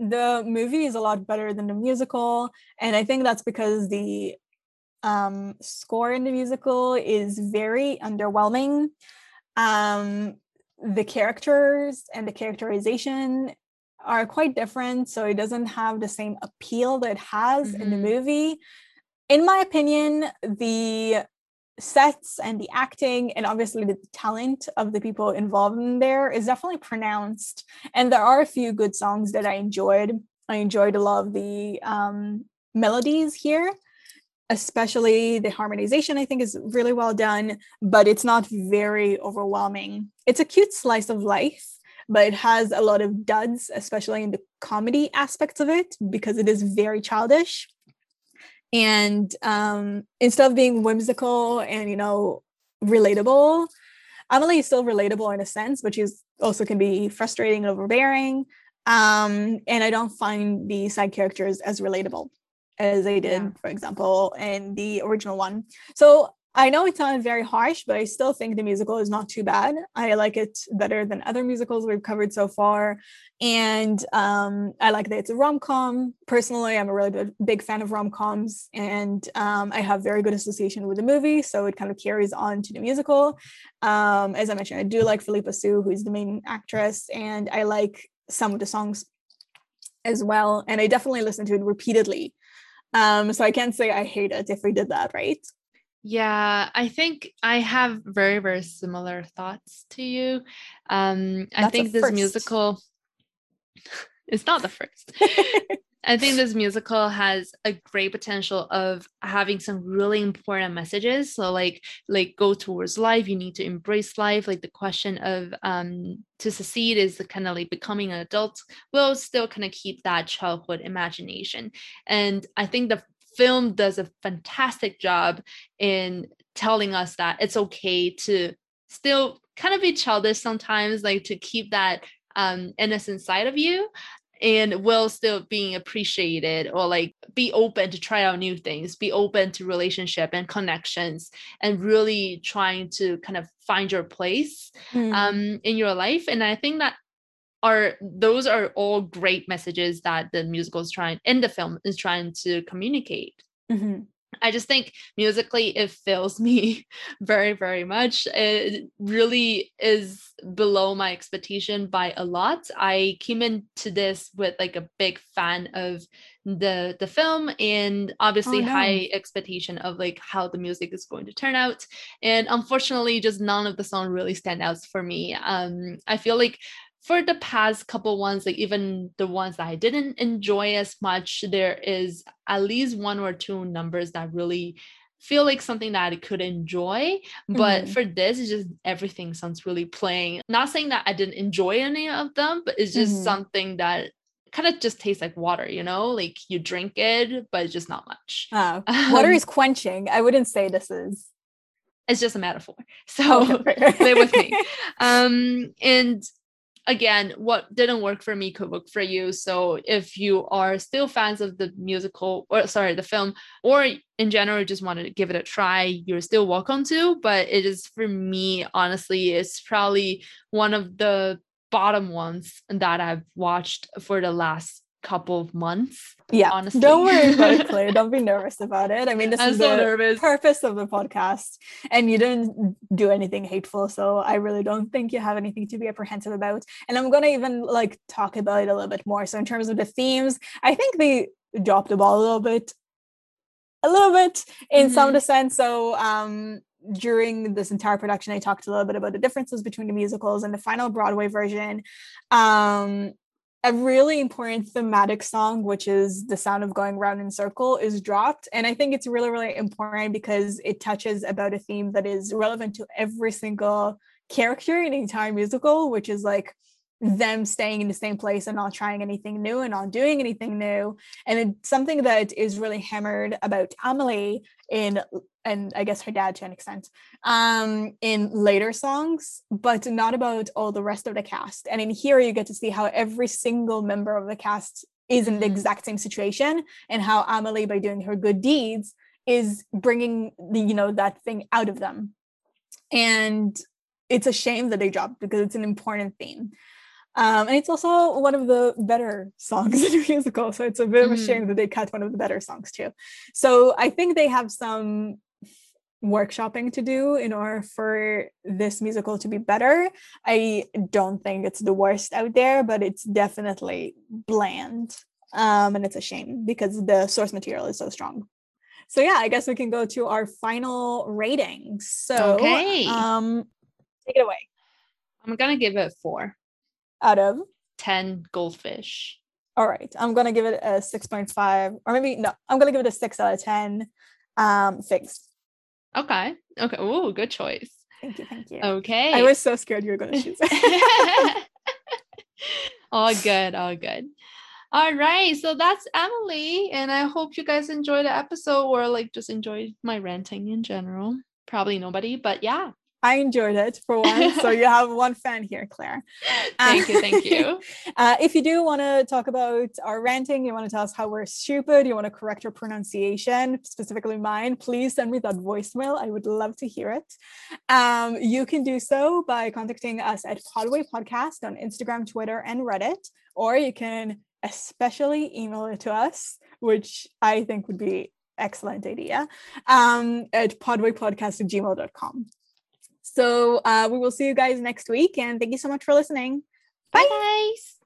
the movie is a lot better than the musical, and I think that's because the um, score in the musical is very underwhelming. Um, the characters and the characterization are quite different, so it doesn't have the same appeal that it has mm-hmm. in the mm-hmm. movie. In my opinion, the sets and the acting and obviously the talent of the people involved in there is definitely pronounced. And there are a few good songs that i enjoyed. I enjoyed a lot of the um, melodies here especially the harmonization i think is really well done but it's not very overwhelming. It's a cute slice of life but it has a lot of duds especially in the comedy aspects of it because it is very childish and um, instead of being whimsical and you know relatable amelie is still relatable in a sense but she's also can be frustrating and overbearing um, and i don't find the side characters as relatable as they did, yeah. for example, in the original one. So I know it sounded very harsh, but I still think the musical is not too bad. I like it better than other musicals we've covered so far. And um, I like that it's a rom com. Personally, I'm a really big, fan of rom coms, and um, I have very good association with the movie. So it kind of carries on to the musical. Um, as I mentioned, I do like Phillipa Soo, who's the main actress, and I like some of the songs as well. And I definitely listen to it repeatedly um, so I can't say I hate it if we did that, right? Yeah, I think I have very, very similar thoughts to you. Um, I think this musical it's not the first. I think this musical has a great potential of having some really important messages. So like like go towards life, you need to embrace life. Like the question of um to succeed is kind of like becoming an adult will still kind of keep that childhood imagination. And I think the film does a fantastic job in telling us that it's okay to still kind of be childish sometimes, like to keep that um, innocent side of you and will still being appreciated or like be open to try out new things be open to relationship and connections and really trying to kind of find your place mm. um, in your life and i think that are those are all great messages that the musical is trying in the film is trying to communicate mm-hmm. I just think musically it fills me very, very much. It really is below my expectation by a lot. I came into this with like a big fan of the the film and obviously oh, no. high expectation of like how the music is going to turn out. And unfortunately, just none of the song really stand out for me. Um, I feel like for the past couple ones, like even the ones that I didn't enjoy as much, there is at least one or two numbers that really feel like something that I could enjoy. But mm-hmm. for this, it's just everything sounds really plain. Not saying that I didn't enjoy any of them, but it's just mm-hmm. something that kind of just tastes like water, you know, like you drink it, but it's just not much. Oh, water um, is quenching. I wouldn't say this is. It's just a metaphor. So play with me. Um, and again, what didn't work for me could work for you. So if you are still fans of the musical or sorry, the film, or in general just wanted to give it a try, you're still welcome to. But it is for me, honestly, it's probably one of the bottom ones that I've watched for the last couple of months. Yeah, honestly. don't worry about it, Claire. Don't be nervous about it. I mean, this I'm is so the nervous. purpose of the podcast, and you didn't do anything hateful, so I really don't think you have anything to be apprehensive about. And I'm gonna even like talk about it a little bit more. So in terms of the themes, I think they dropped the ball a little bit, a little bit in mm-hmm. some of the sense. So um during this entire production, I talked a little bit about the differences between the musicals and the final Broadway version. Um, a really important thematic song, which is the sound of going round in circle, is dropped. And I think it's really, really important because it touches about a theme that is relevant to every single character in the entire musical, which is like them staying in the same place and not trying anything new and not doing anything new. And it's something that is really hammered about Amelie in and I guess her dad to an extent, um, in later songs, but not about all the rest of the cast. And in here, you get to see how every single member of the cast is in the mm-hmm. exact same situation, and how Amelie, by doing her good deeds, is bringing the you know that thing out of them and it's a shame that they dropped because it's an important theme um, and it's also one of the better songs in the musical so it's a bit of a shame that they cut one of the better songs too. So i think they have some workshopping to do in order for this musical to be better. I don't think it's the worst out there but it's definitely bland. Um, and it's a shame because the source material is so strong. So yeah i guess we can go to our final ratings so Okay. um take it away. I'm gonna give it four. Out of 10 goldfish. all right i'm gonna give it a 6.5 or maybe no i'm gonna give it a 6 out of 10 um figs Okay. Okay. Oh, good choice. thank you thank you Okay. i was so scared you were gonna choose it all good. All good. All right. So that's Emily. And I hope you guys enjoyed the episode or like just enjoyed my ranting in general. Probably nobody, but yeah. I enjoyed it for once. So you have one fan here, Claire. Thank you. Thank you. Uh, if you do want to talk about our ranting, you want to tell us how we're stupid, you want to correct your pronunciation, specifically mine, please send me that voicemail. I would love to hear it. Um, you can do so by contacting us at Podway Podcast on Instagram, Twitter, and Reddit, or you can especially email it to us, which I think would be excellent idea, um, at podwaypodcast at gmail.com. So uh, we will see you guys next week, and thank you so much for listening. Bye, guys.